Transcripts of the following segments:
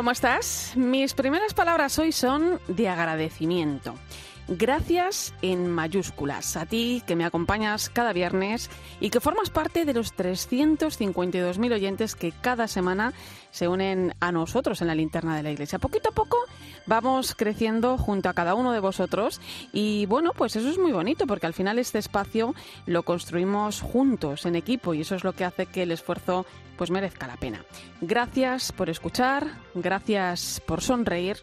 ¿Cómo estás? Mis primeras palabras hoy son de agradecimiento. Gracias en mayúsculas a ti que me acompañas cada viernes y que formas parte de los 352.000 oyentes que cada semana se unen a nosotros en la linterna de la iglesia. Poquito a poco vamos creciendo junto a cada uno de vosotros y bueno, pues eso es muy bonito porque al final este espacio lo construimos juntos, en equipo y eso es lo que hace que el esfuerzo pues merezca la pena. Gracias por escuchar, gracias por sonreír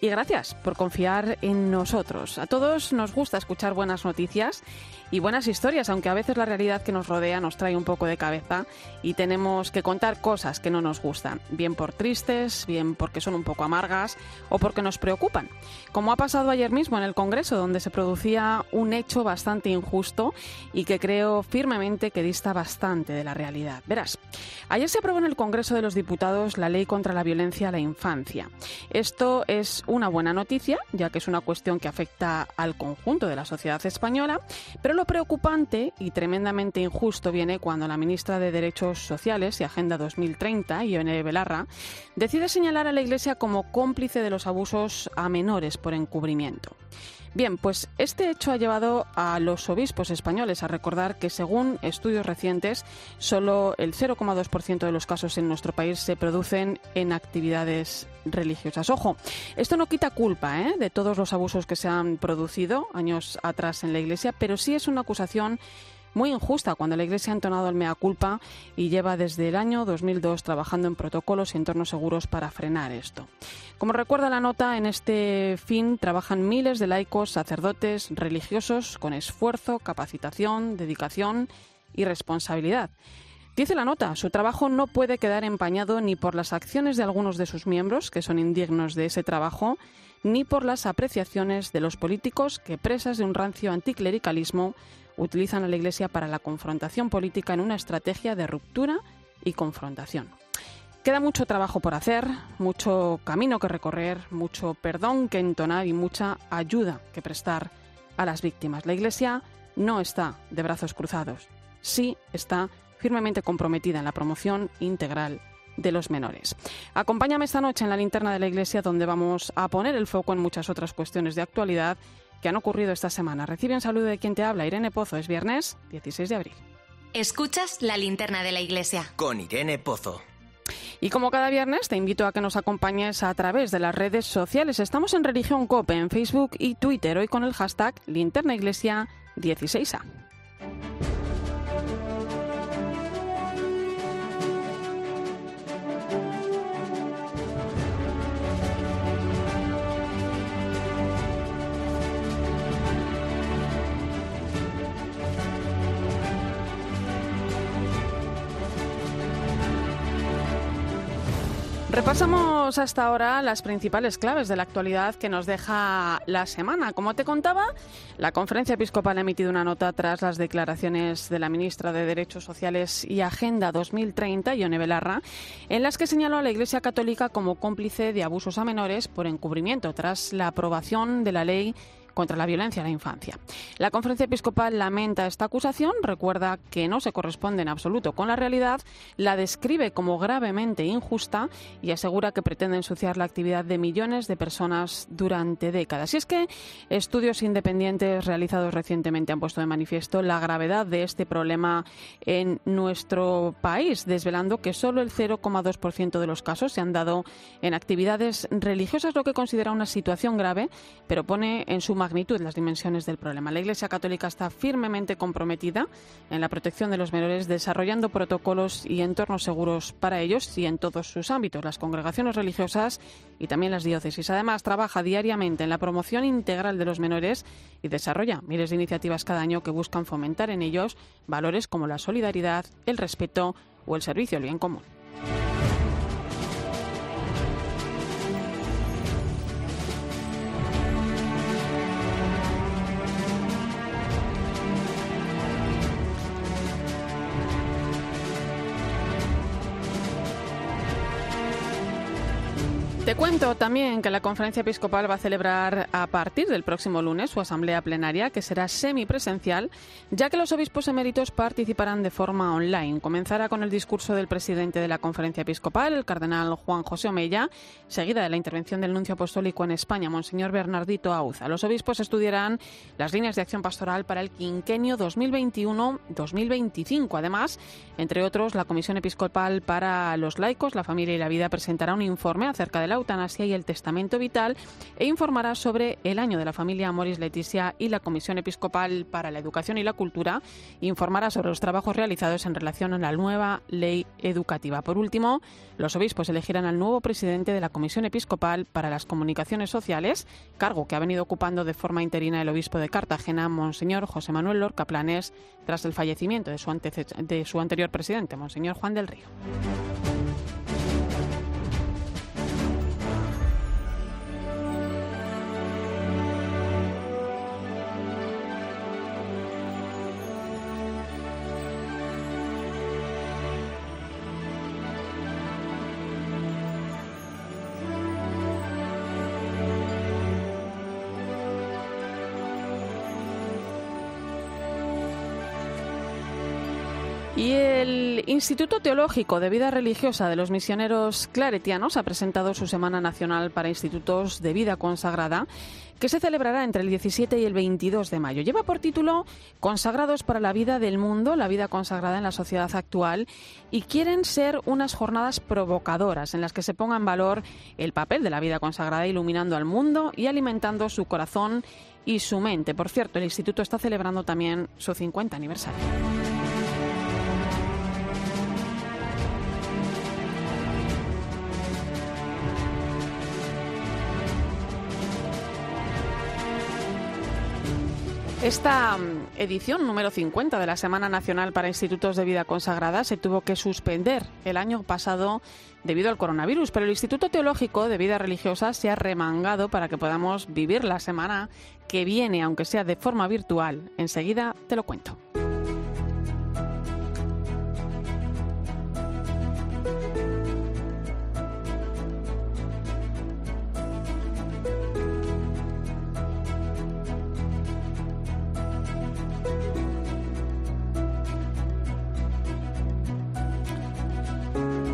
y gracias por confiar en nosotros. A todos nos gusta escuchar buenas noticias y buenas historias, aunque a veces la realidad que nos rodea nos trae un poco de cabeza y tenemos que contar cosas que no nos gustan, bien por tristes, bien porque son un poco amargas o porque nos preocupan. Como ha pasado ayer mismo en el Congreso, donde se producía un hecho bastante injusto y que creo firmemente que dista bastante de la realidad. Verás, ayer se aprobó en el Congreso de los Diputados la ley contra la violencia a la infancia. Esto es una buena noticia, ya que es una cuestión que afecta al conjunto de la sociedad española, pero lo preocupante y tremendamente injusto viene cuando la ministra de Derechos Sociales y Agenda 2030, Ione Belarra, decide señalar a la Iglesia como cómplice de los abusos a menores por encubrimiento. Bien, pues este hecho ha llevado a los obispos españoles a recordar que según estudios recientes, solo el 0,2% de los casos en nuestro país se producen en actividades religiosas. Ojo, esto no quita culpa ¿eh? de todos los abusos que se han producido años atrás en la Iglesia, pero sí es una acusación muy injusta cuando la Iglesia ha entonado el mea culpa y lleva desde el año 2002 trabajando en protocolos y entornos seguros para frenar esto. Como recuerda la nota, en este fin trabajan miles de laicos, sacerdotes, religiosos con esfuerzo, capacitación, dedicación y responsabilidad. Dice la nota, su trabajo no puede quedar empañado ni por las acciones de algunos de sus miembros, que son indignos de ese trabajo, ni por las apreciaciones de los políticos que, presas de un rancio anticlericalismo, utilizan a la Iglesia para la confrontación política en una estrategia de ruptura y confrontación. Queda mucho trabajo por hacer, mucho camino que recorrer, mucho perdón que entonar y mucha ayuda que prestar a las víctimas. La Iglesia no está de brazos cruzados, sí está firmemente comprometida en la promoción integral de los menores. Acompáñame esta noche en la linterna de la Iglesia donde vamos a poner el foco en muchas otras cuestiones de actualidad que han ocurrido esta semana. Recibe un saludo de quien te habla, Irene Pozo. Es viernes 16 de abril. Escuchas la linterna de la iglesia. Con Irene Pozo. Y como cada viernes, te invito a que nos acompañes a través de las redes sociales. Estamos en Religión Cope, en Facebook y Twitter, hoy con el hashtag linternaiglesia16a. Repasamos hasta ahora las principales claves de la actualidad que nos deja la semana. Como te contaba, la Conferencia Episcopal ha emitido una nota tras las declaraciones de la ministra de Derechos Sociales y Agenda 2030, Ione Belarra, en las que señaló a la Iglesia Católica como cómplice de abusos a menores por encubrimiento tras la aprobación de la ley contra la violencia a la infancia. La conferencia episcopal lamenta esta acusación, recuerda que no se corresponde en absoluto con la realidad, la describe como gravemente injusta y asegura que pretende ensuciar la actividad de millones de personas durante décadas. Y es que estudios independientes realizados recientemente han puesto de manifiesto la gravedad de este problema en nuestro país, desvelando que solo el 0,2% de los casos se han dado en actividades religiosas, lo que considera una situación grave, pero pone en su magnitud las dimensiones del problema. La Iglesia Católica está firmemente comprometida en la protección de los menores, desarrollando protocolos y entornos seguros para ellos y en todos sus ámbitos, las congregaciones religiosas y también las diócesis. Además, trabaja diariamente en la promoción integral de los menores y desarrolla miles de iniciativas cada año que buscan fomentar en ellos valores como la solidaridad, el respeto o el servicio al bien común. Cuento también que la Conferencia Episcopal va a celebrar a partir del próximo lunes su asamblea plenaria, que será semipresencial, ya que los obispos eméritos participarán de forma online. Comenzará con el discurso del presidente de la Conferencia Episcopal, el cardenal Juan José Omeya, seguida de la intervención del nuncio apostólico en España, Monseñor Bernardito Auza. Los obispos estudiarán las líneas de acción pastoral para el quinquenio 2021-2025. Además, entre otros, la Comisión Episcopal para los laicos, la familia y la vida presentará un informe acerca de la eutanasia y el testamento vital e informará sobre el año de la familia Moris Leticia y la Comisión Episcopal para la Educación y la Cultura informará sobre los trabajos realizados en relación a la nueva ley educativa. Por último, los obispos elegirán al nuevo presidente de la Comisión Episcopal para las Comunicaciones Sociales, cargo que ha venido ocupando de forma interina el obispo de Cartagena, Monseñor José Manuel Lorca Planes, tras el fallecimiento de su, de su anterior presidente, Monseñor Juan del Río. Instituto Teológico de Vida Religiosa de los Misioneros Claretianos ha presentado su Semana Nacional para Institutos de Vida Consagrada, que se celebrará entre el 17 y el 22 de mayo. Lleva por título Consagrados para la vida del mundo, la vida consagrada en la sociedad actual, y quieren ser unas jornadas provocadoras en las que se ponga en valor el papel de la vida consagrada, iluminando al mundo y alimentando su corazón y su mente. Por cierto, el Instituto está celebrando también su 50 aniversario. Esta mm, edición número 50 de la Semana Nacional para Institutos de Vida Consagrada se tuvo que suspender el año pasado debido al coronavirus, pero el Instituto Teológico de Vida Religiosa se ha remangado para que podamos vivir la semana que viene, aunque sea de forma virtual. Enseguida te lo cuento.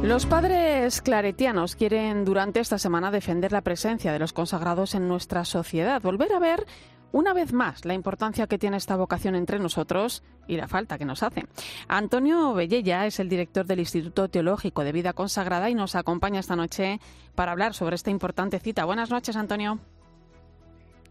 Los padres claretianos quieren durante esta semana defender la presencia de los consagrados en nuestra sociedad, volver a ver una vez más la importancia que tiene esta vocación entre nosotros y la falta que nos hace. Antonio Bellella es el director del Instituto Teológico de Vida Consagrada y nos acompaña esta noche para hablar sobre esta importante cita. Buenas noches, Antonio.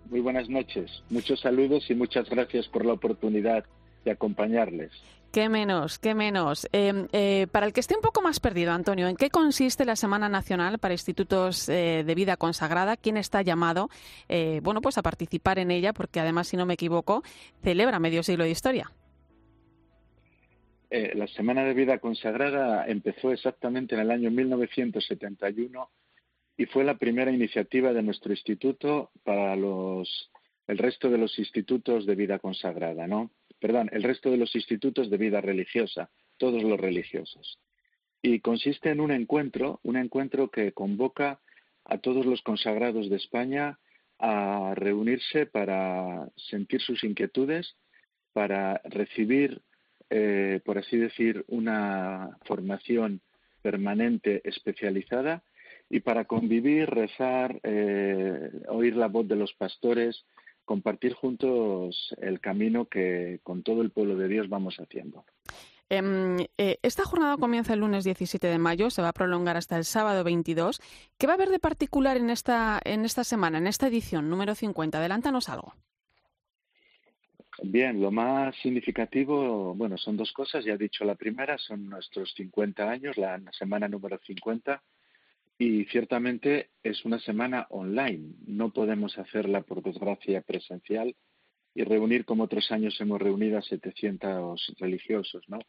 Muy buenas noches. Muchos saludos y muchas gracias por la oportunidad de acompañarles. Qué menos, qué menos. Em, eh, para el que esté un poco más perdido, Antonio, ¿en qué consiste la Semana Nacional para Institutos eh, de Vida Consagrada? ¿Quién está llamado, eh, bueno, pues a participar en ella? Porque además, si no me equivoco, celebra medio siglo de historia. la Semana de Vida Consagrada empezó exactamente en el año 1971 y fue la primera iniciativa de nuestro instituto para los el resto de los institutos de vida consagrada, ¿no? Perdón, el resto de los institutos de vida religiosa, todos los religiosos. Y consiste en un encuentro, un encuentro que convoca a todos los consagrados de España a reunirse para sentir sus inquietudes, para recibir, eh, por así decir, una formación permanente especializada y para convivir, rezar, eh, oír la voz de los pastores, compartir juntos el camino que con todo el pueblo de Dios vamos haciendo. Em, eh, esta jornada comienza el lunes 17 de mayo, se va a prolongar hasta el sábado 22. ¿Qué va a haber de particular en esta, en esta semana, en esta edición número 50? Adelántanos algo. Bien, lo más significativo, bueno, son dos cosas. Ya he dicho la primera, son nuestros 50 años, la semana número 50 y ciertamente es una semana online. No podemos hacerla, por desgracia, presencial y reunir como otros años hemos reunido a 700 religiosos, ¿no?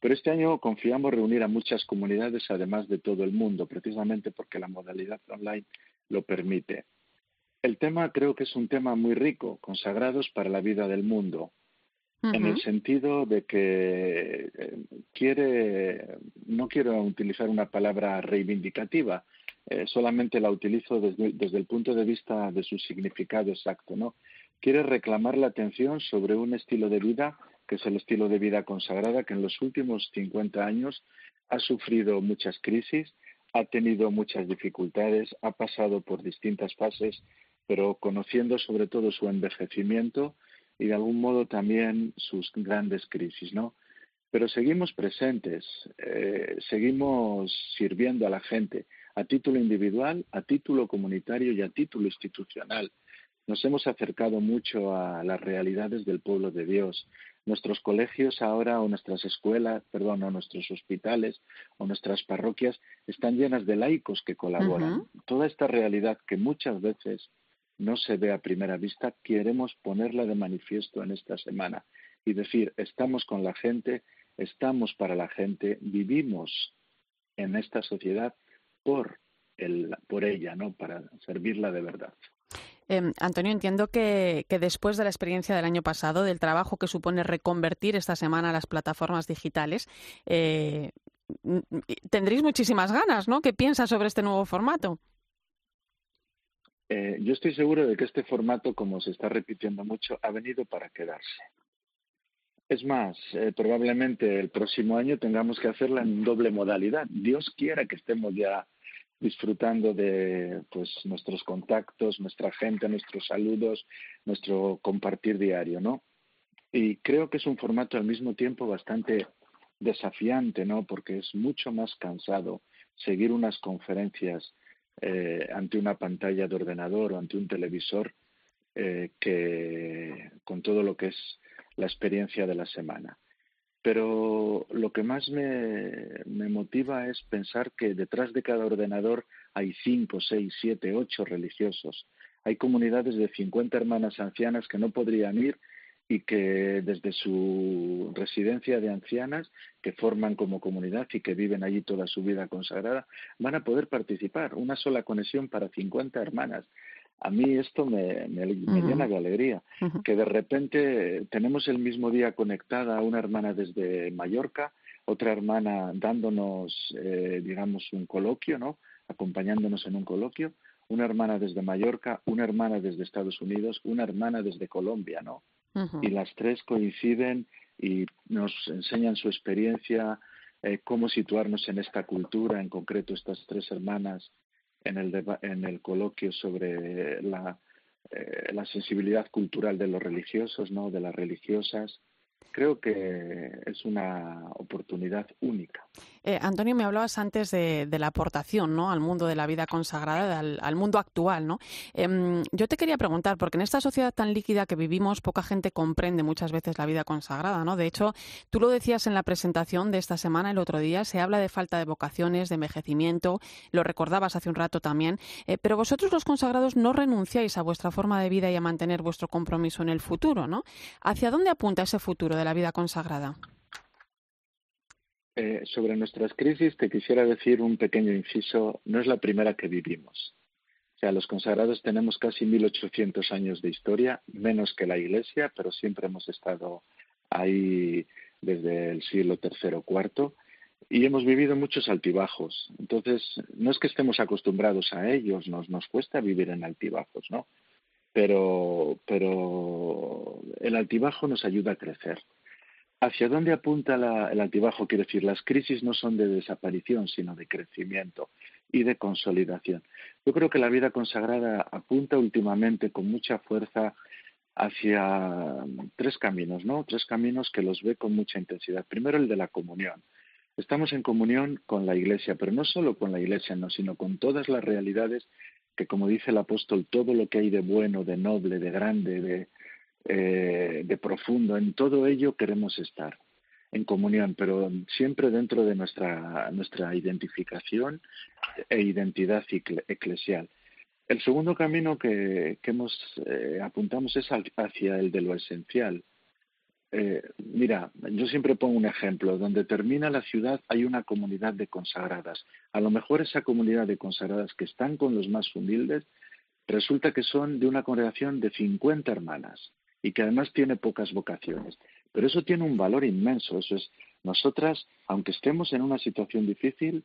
Pero este año confiamos reunir a muchas comunidades, además de todo el mundo, precisamente porque la modalidad online lo permite. El tema creo que es un tema muy rico, consagrados para la vida del mundo, en el sentido de que eh, quiere, no quiero utilizar una palabra reivindicativa, eh, solamente la utilizo desde, el punto de vista de su significado exacto, ¿no? Quiere reclamar la atención sobre un estilo de vida que es el estilo de vida consagrada, que en los últimos 50 años ha sufrido muchas crisis, ha tenido muchas dificultades, ha pasado por distintas fases, pero conociendo sobre todo su envejecimiento y de algún modo también sus grandes crisis, ¿no? Pero seguimos presentes, eh, seguimos sirviendo a la gente a título individual, a título comunitario y a título institucional. Nos hemos acercado mucho a las realidades del pueblo de Dios. Nuestros colegios ahora o nuestras escuelas, perdón, o nuestros hospitales o nuestras parroquias están llenas de laicos que colaboran. Toda esta realidad que muchas veces no se ve a primera vista, queremos ponerla de manifiesto en esta semana y decir, estamos con la gente, estamos para la gente, vivimos en esta sociedad por, el, por ella, ¿no? Para servirla de verdad. Em, Antonio, entiendo que, después de la experiencia del año pasado, del trabajo que supone reconvertir esta semana las plataformas digitales, eh, tendréis muchísimas ganas, ¿no? ¿Qué piensas sobre este nuevo formato? Eh, yo estoy seguro de que este formato, como se está repitiendo mucho, ha venido para quedarse. Es más, eh, probablemente el próximo año tengamos que hacerla en doble modalidad. Dios quiera que estemos ya disfrutando de pues nuestros contactos, nuestra gente, nuestros saludos, nuestro compartir diario, ¿no? Y creo que es un formato al mismo tiempo bastante desafiante, ¿no? Porque es mucho más cansado seguir unas conferencias eh, ante una pantalla de ordenador o ante un televisor eh, que con todo lo que es la experiencia de la semana. Pero lo que más me, motiva es pensar que detrás de cada ordenador hay cinco, seis, siete, ocho religiosos. Hay comunidades de 50 hermanas ancianas que no podrían ir y que desde su residencia de ancianas, que forman como comunidad y que viven allí toda su vida consagrada, van a poder participar. Una sola conexión para 50 hermanas a mí esto me, llena de alegría, que de repente tenemos el mismo día conectada una hermana desde Mallorca, otra hermana dándonos, eh, digamos, un coloquio, ¿no? Acompañándonos en un coloquio, una hermana desde Mallorca, una hermana desde Estados Unidos, una hermana desde Colombia, ¿no? Y las tres coinciden y nos enseñan su experiencia, eh, cómo situarnos en esta cultura, en concreto estas tres hermanas en el, en el coloquio sobre la, eh, la sensibilidad cultural de los religiosos, ¿no? de las religiosas, creo que es una oportunidad única. Eh, Antonio, me hablabas antes de, la aportación ¿no? al mundo de la vida consagrada, al, mundo actual. ¿no? Em, yo te quería preguntar, porque en esta sociedad tan líquida que vivimos, poca gente comprende muchas veces la vida consagrada. ¿no? De hecho, tú lo decías en la presentación de esta semana, el otro día, se habla de falta de vocaciones, de envejecimiento, lo recordabas hace un rato también, eh, pero vosotros los consagrados no renunciáis a vuestra forma de vida y a mantener vuestro compromiso en el futuro. ¿no? ¿Hacia dónde apunta ese futuro de la vida consagrada? Eh, sobre nuestras crisis te quisiera decir un pequeño inciso. No es la primera que vivimos. O sea, los consagrados tenemos casi 1800 años de historia, menos que la Iglesia, pero siempre hemos estado ahí desde el siglo III o IV y hemos vivido muchos altibajos. Entonces, no es que estemos acostumbrados a ellos, nos, nos cuesta vivir en altibajos, ¿no? Pero, pero el altibajo nos ayuda a crecer. ¿Hacia dónde apunta el altibajo? Quiero decir, las crisis no son de desaparición, sino de crecimiento y de consolidación. Yo creo que la vida consagrada apunta últimamente con mucha fuerza hacia tres caminos, ¿no? Tres caminos que los ve con mucha intensidad. Primero, el de la comunión. Estamos en comunión con la Iglesia, pero no solo con la Iglesia, no, sino con todas las realidades que, como dice el apóstol, todo lo que hay de bueno, de noble, de grande, de, eh, de profundo. En todo ello queremos estar en comunión, pero siempre dentro de nuestra, nuestra identificación e identidad eclesial. El segundo camino que, que hemos, eh, apuntamos es hacia el de lo esencial. Eh, mira, yo siempre pongo un ejemplo. Donde termina la ciudad hay una comunidad de consagradas. A lo mejor esa comunidad de consagradas que están con los más humildes resulta que son de una congregación de 50 hermanas y que además tiene pocas vocaciones. Pero eso tiene un valor inmenso. Eso es, nosotras, aunque estemos en una situación difícil,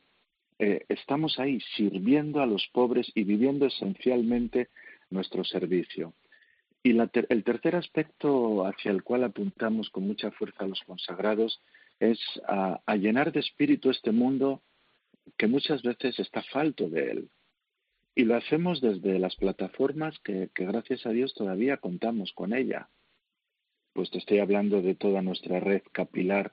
eh, estamos ahí sirviendo a los pobres y viviendo esencialmente nuestro servicio. Y el tercer aspecto hacia el cual apuntamos con mucha fuerza a los consagrados es a, llenar de espíritu este mundo que muchas veces está falto de él. Y lo hacemos desde las plataformas que, gracias a Dios todavía contamos con ella. Pues te estoy hablando de toda nuestra red capilar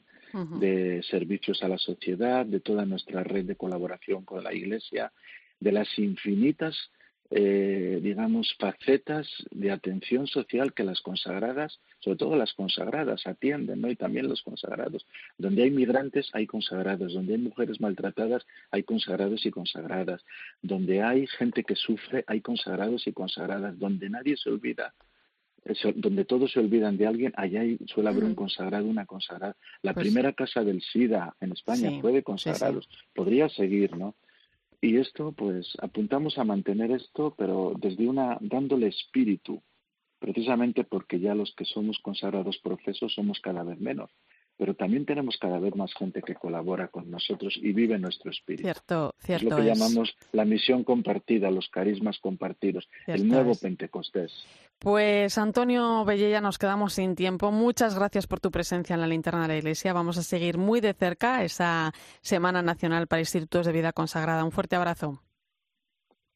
de servicios a la sociedad, de toda nuestra red de colaboración con la Iglesia, de las infinitas eh, digamos, facetas de atención social que las consagradas, sobre todo las consagradas, atienden, ¿no? Y también los consagrados. Donde hay migrantes, hay consagrados. Donde hay mujeres maltratadas, hay consagrados y consagradas. Donde hay gente que sufre, hay consagrados y consagradas. Donde nadie se olvida, donde todos se olvidan de alguien, allá suele haber un consagrado, una consagrada. La pues primera casa del SIDA en España fue de consagrados. Podría seguir, ¿no? Y esto, pues, apuntamos a mantener esto, pero desde una, dándole espíritu, precisamente porque ya los que somos consagrados profesos somos cada vez menos pero también tenemos cada vez más gente que colabora con nosotros y vive nuestro espíritu. Cierto, cierto. Es lo que llamamos la misión compartida, los carismas compartidos, el nuevo Pentecostés. Pues Antonio Bellella, nos quedamos sin tiempo. Muchas gracias por tu presencia en la linterna de la Iglesia. Vamos a seguir muy de cerca esa Semana Nacional para Institutos de Vida Consagrada. Un fuerte abrazo.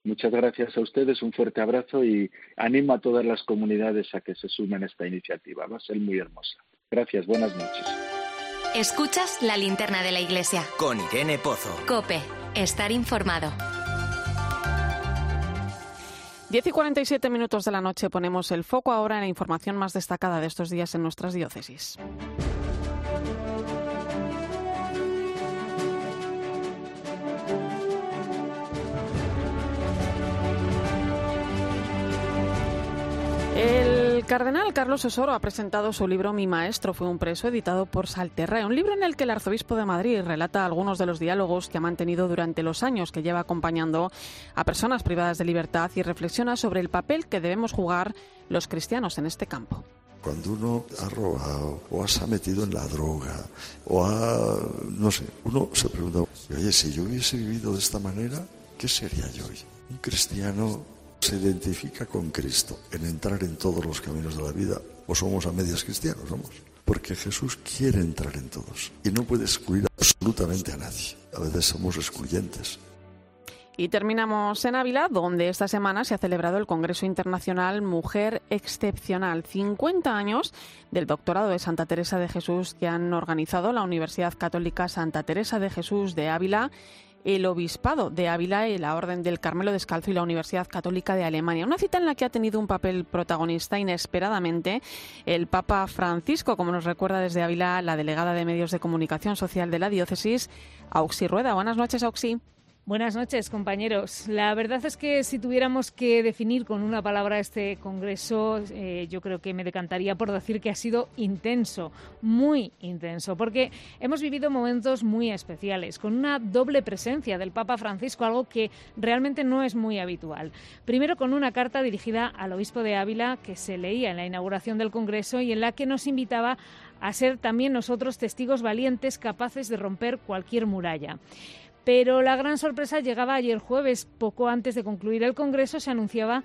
Muchas gracias a ustedes, un fuerte abrazo y animo a todas las comunidades a que se sumen a esta iniciativa. Va a ser muy hermosa. Gracias, buenas noches. Escuchas la linterna de la iglesia. Con Irene Pozo. Cope, estar informado. 10 y 47 minutos de la noche ponemos el foco ahora en la información más destacada de estos días en nuestras diócesis. Cardenal Carlos Osoro ha presentado su libro Mi maestro fue un preso, editado por Salterra, un libro en el que el arzobispo de Madrid relata algunos de los diálogos que ha mantenido durante los años que lleva acompañando a personas privadas de libertad y reflexiona sobre el papel que debemos jugar los cristianos en este campo. Cuando uno ha robado o se ha metido en la droga o no sé, uno se pregunta, oye, si yo hubiese vivido de esta manera, ¿qué sería yo hoy? Un cristiano se identifica con Cristo en entrar en todos los caminos de la vida, o somos a medias cristianos, somos. Porque Jesús quiere entrar en todos y no puede excluir absolutamente a nadie. A veces somos excluyentes. Y terminamos en Ávila, donde esta semana se ha celebrado el Congreso Internacional Mujer Excepcional. 50 años del doctorado de Santa Teresa de Jesús que han organizado la Universidad Católica Santa Teresa de Jesús de Ávila el Obispado de Ávila y la Orden del Carmelo Descalzo y la Universidad Católica de Alemania. Una cita en la que ha tenido un papel protagonista inesperadamente el Papa Francisco, como nos recuerda desde Ávila la delegada de Medios de Comunicación Social de la diócesis, Auxi Rueda. Buenas noches, Auxi. Buenas noches, compañeros. La verdad es que si tuviéramos que definir con una palabra este congreso, eh, yo creo que me decantaría por decir que ha sido intenso, muy intenso, porque hemos vivido momentos muy especiales, con una doble presencia del Papa Francisco, algo que realmente no es muy habitual. Primero con una carta dirigida al obispo de Ávila que se leía en la inauguración del congreso y en la que nos invitaba a ser también nosotros testigos valientes capaces de romper cualquier muralla. Pero la gran sorpresa llegaba ayer jueves, poco antes de concluir el Congreso, se anunciaba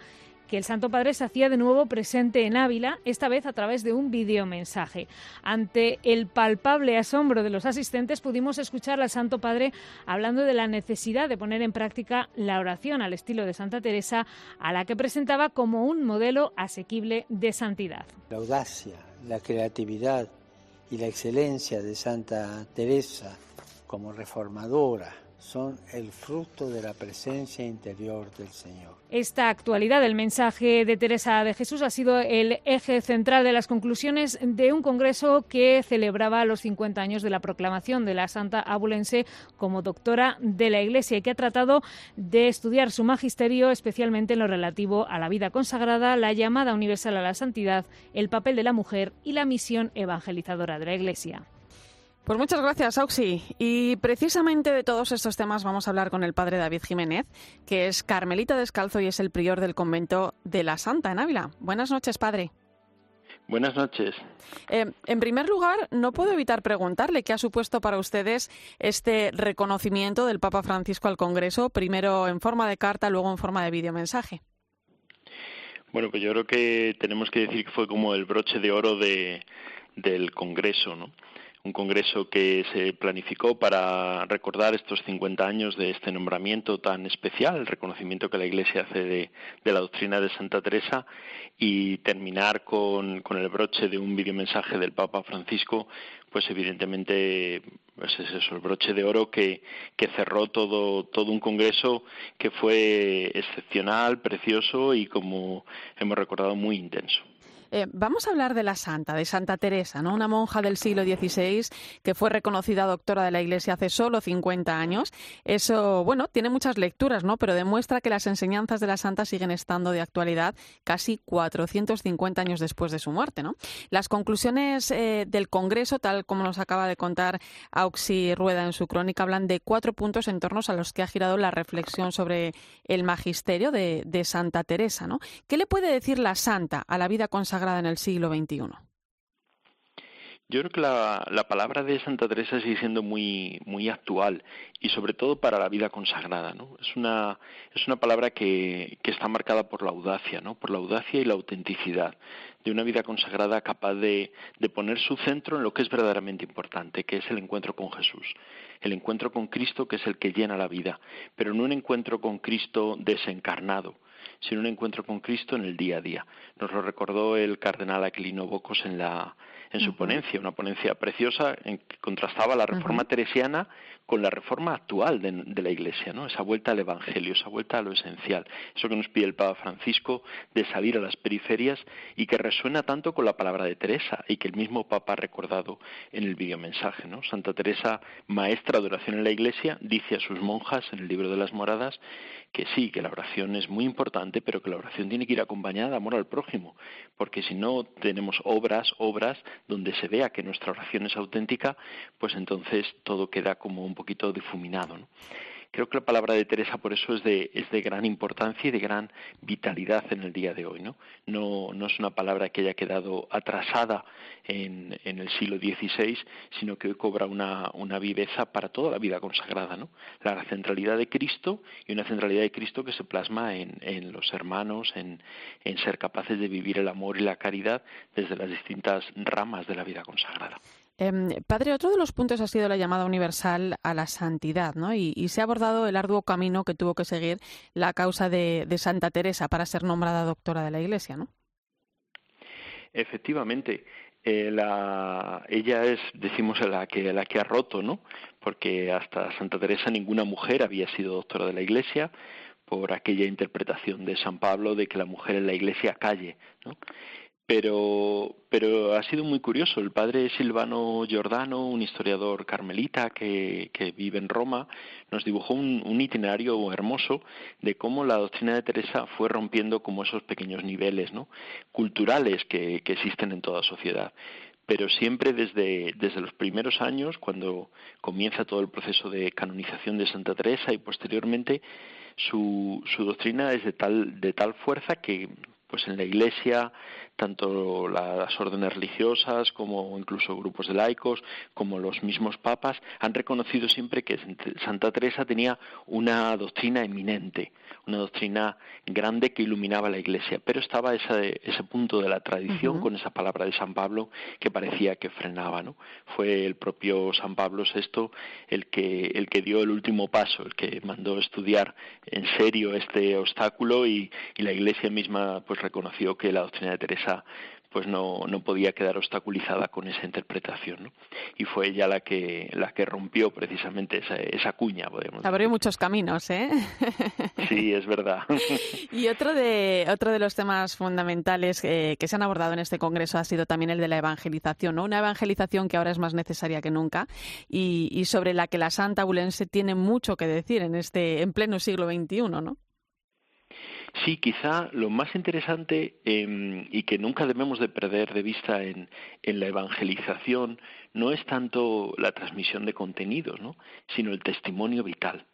que el Santo Padre se hacía de nuevo presente en Ávila, esta vez a través de un videomensaje. Ante el palpable asombro de los asistentes, pudimos escuchar al Santo Padre hablando de la necesidad de poner en práctica la oración al estilo de Santa Teresa, a la que presentaba como un modelo asequible de santidad. La audacia, la creatividad y la excelencia de Santa Teresa como reformadora son el fruto de la presencia interior del Señor. Esta actualidad del mensaje de Teresa de Jesús ha sido el eje central de las conclusiones de un congreso que celebraba los 50 años de la proclamación de la Santa Abulense como doctora de la Iglesia y que ha tratado de estudiar su magisterio, especialmente en lo relativo a la vida consagrada, la llamada universal a la santidad, el papel de la mujer y la misión evangelizadora de la Iglesia. Pues muchas gracias, Auxi. Y precisamente de todos estos temas vamos a hablar con el padre David Jiménez, que es carmelita descalzo y es el prior del convento de la Santa en Ávila. Buenas noches, padre. Buenas noches. Eh, en primer lugar, no puedo evitar preguntarle qué ha supuesto para ustedes este reconocimiento del Papa Francisco al Congreso, primero en forma de carta, luego en forma de videomensaje. Bueno, pues yo creo que tenemos que decir que fue como el broche de oro de, del Congreso, ¿no? Un congreso que se planificó para recordar estos 50 años de este nombramiento tan especial, el reconocimiento que la Iglesia hace de, la doctrina de Santa Teresa y terminar con, el broche de un videomensaje del Papa Francisco, pues evidentemente pues es el broche de oro que, que cerró todo, todo un congreso que fue excepcional, precioso y como hemos recordado muy intenso. Eh, vamos a hablar de la santa, de Santa Teresa, ¿no? una monja del siglo XVI que fue reconocida doctora de la Iglesia hace solo 50 años. Eso, bueno, tiene muchas lecturas, ¿no? pero demuestra que las enseñanzas de la santa siguen estando de actualidad casi 450 años después de su muerte. ¿no? Las conclusiones eh, del Congreso, tal como nos acaba de contar Auxi Rueda en su crónica, hablan de cuatro puntos en torno a los que ha girado la reflexión sobre el magisterio de, Santa Teresa. ¿Qué le puede decir la santa a la vida consagrada? En el siglo XXI? Yo creo que la, palabra de Santa Teresa sigue siendo muy, muy actual y sobre todo para la vida consagrada. Es, una, es una palabra que, que está marcada por la audacia, ¿no? por la audacia y la autenticidad de una vida consagrada capaz de, de poner su centro en lo que es verdaderamente importante, que es el encuentro con Jesús, el encuentro con Cristo que es el que llena la vida, pero no un encuentro con Cristo desencarnado, sino un encuentro con Cristo en el día a día. Nos lo recordó el cardenal Aquilino Bocos en, la, en su ponencia, una ponencia preciosa en que contrastaba la reforma teresiana con la reforma actual de, la Iglesia, ¿no? esa vuelta al Evangelio, esa vuelta a lo esencial, eso que nos pide el Papa Francisco de salir a las periferias y que resuena tanto con la palabra de Teresa y que el mismo Papa ha recordado en el videomensaje. ¿no? Santa Teresa, maestra de oración en la Iglesia, dice a sus monjas en el libro de las moradas que sí, que la oración es muy importante, pero que la oración tiene que ir acompañada de amor al prójimo, porque si no tenemos obras, obras donde se vea que nuestra oración es auténtica, pues entonces todo queda como un poquito difuminado. ¿no? Creo que la palabra de Teresa por eso es de, es de gran importancia y de gran vitalidad en el día de hoy. No, no, no es una palabra que haya quedado atrasada en, en el siglo XVI, sino que hoy cobra una, una, viveza para toda la vida consagrada. ¿no? La centralidad de Cristo y una centralidad de Cristo que se plasma en, en los hermanos, en, en ser capaces de vivir el amor y la caridad desde las distintas ramas de la vida consagrada. Em, padre, otro de los puntos ha sido la llamada universal a la santidad, ¿no? Y, se ha abordado el arduo camino que tuvo que seguir la causa de, Santa Teresa para ser nombrada doctora de la Iglesia, ¿no? Efectivamente, eh, ella es, decimos, la que, la que ha roto, ¿no? Porque hasta Santa Teresa ninguna mujer había sido doctora de la Iglesia por aquella interpretación de San Pablo de que la mujer en la Iglesia calle, ¿no? Pero, pero ha sido muy curioso. El padre Silvano Giordano, un historiador carmelita que, que vive en Roma, nos dibujó un, itinerario hermoso de cómo la doctrina de Teresa fue rompiendo como esos pequeños niveles ¿no? culturales que, que existen en toda sociedad pero siempre desde, desde los primeros años, cuando comienza todo el proceso de canonización de Santa Teresa y posteriormente, su, su doctrina es de tal, de tal fuerza que pues en la Iglesia tanto las órdenes religiosas como incluso grupos de laicos, como los mismos papas, han reconocido siempre que Santa Teresa tenía una doctrina eminente, una doctrina grande que iluminaba la Iglesia, pero estaba ese, ese punto de la tradición con esa palabra de San Pablo que parecía que frenaba, ¿no? Fue el propio San Pablo VI el que, el que dio el último paso, el que mandó estudiar en serio este obstáculo y, y la Iglesia misma pues reconoció que la doctrina de Teresa pues no, no podía quedar obstaculizada con esa interpretación, ¿no? Y fue ella la que, la que rompió precisamente esa, esa cuña, podemos Abrió muchos caminos, ¿eh? Sí, es verdad. y otro de, otro de los temas fundamentales eh, que se han abordado en este congreso ha sido también el de la evangelización, ¿no? Una evangelización que ahora es más necesaria que nunca y, y sobre la que la Santa Bulense tiene mucho que decir en este, en pleno siglo XXI, ¿no? Sí, quizá lo más interesante em, y que nunca debemos de perder de vista en, en, la evangelización no es tanto la transmisión de contenidos, ¿no? sino el testimonio vital.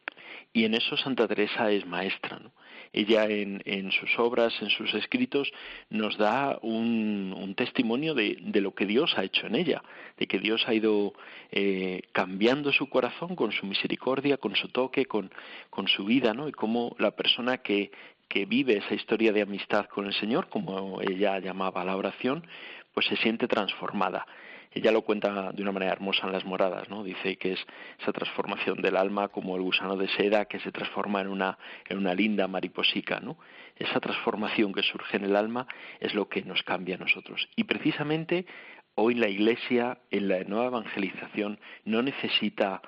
Y en eso Santa Teresa es maestra. ¿no? Ella en, en, sus obras, en sus escritos, nos da un, un testimonio de, de, lo que Dios ha hecho en ella, de que Dios ha ido eh, cambiando su corazón con su misericordia, con su toque, con, con su vida, ¿no? Y cómo la persona que, que vive esa historia de amistad con el Señor, como ella llamaba la oración, pues se siente transformada ella lo cuenta de una manera hermosa en las moradas, ¿no? Dice que es esa transformación del alma como el gusano de seda que se transforma en una, en una linda mariposica, ¿no? Esa transformación que surge en el alma es lo que nos cambia a nosotros. Y precisamente hoy la Iglesia, en la nueva evangelización, no necesita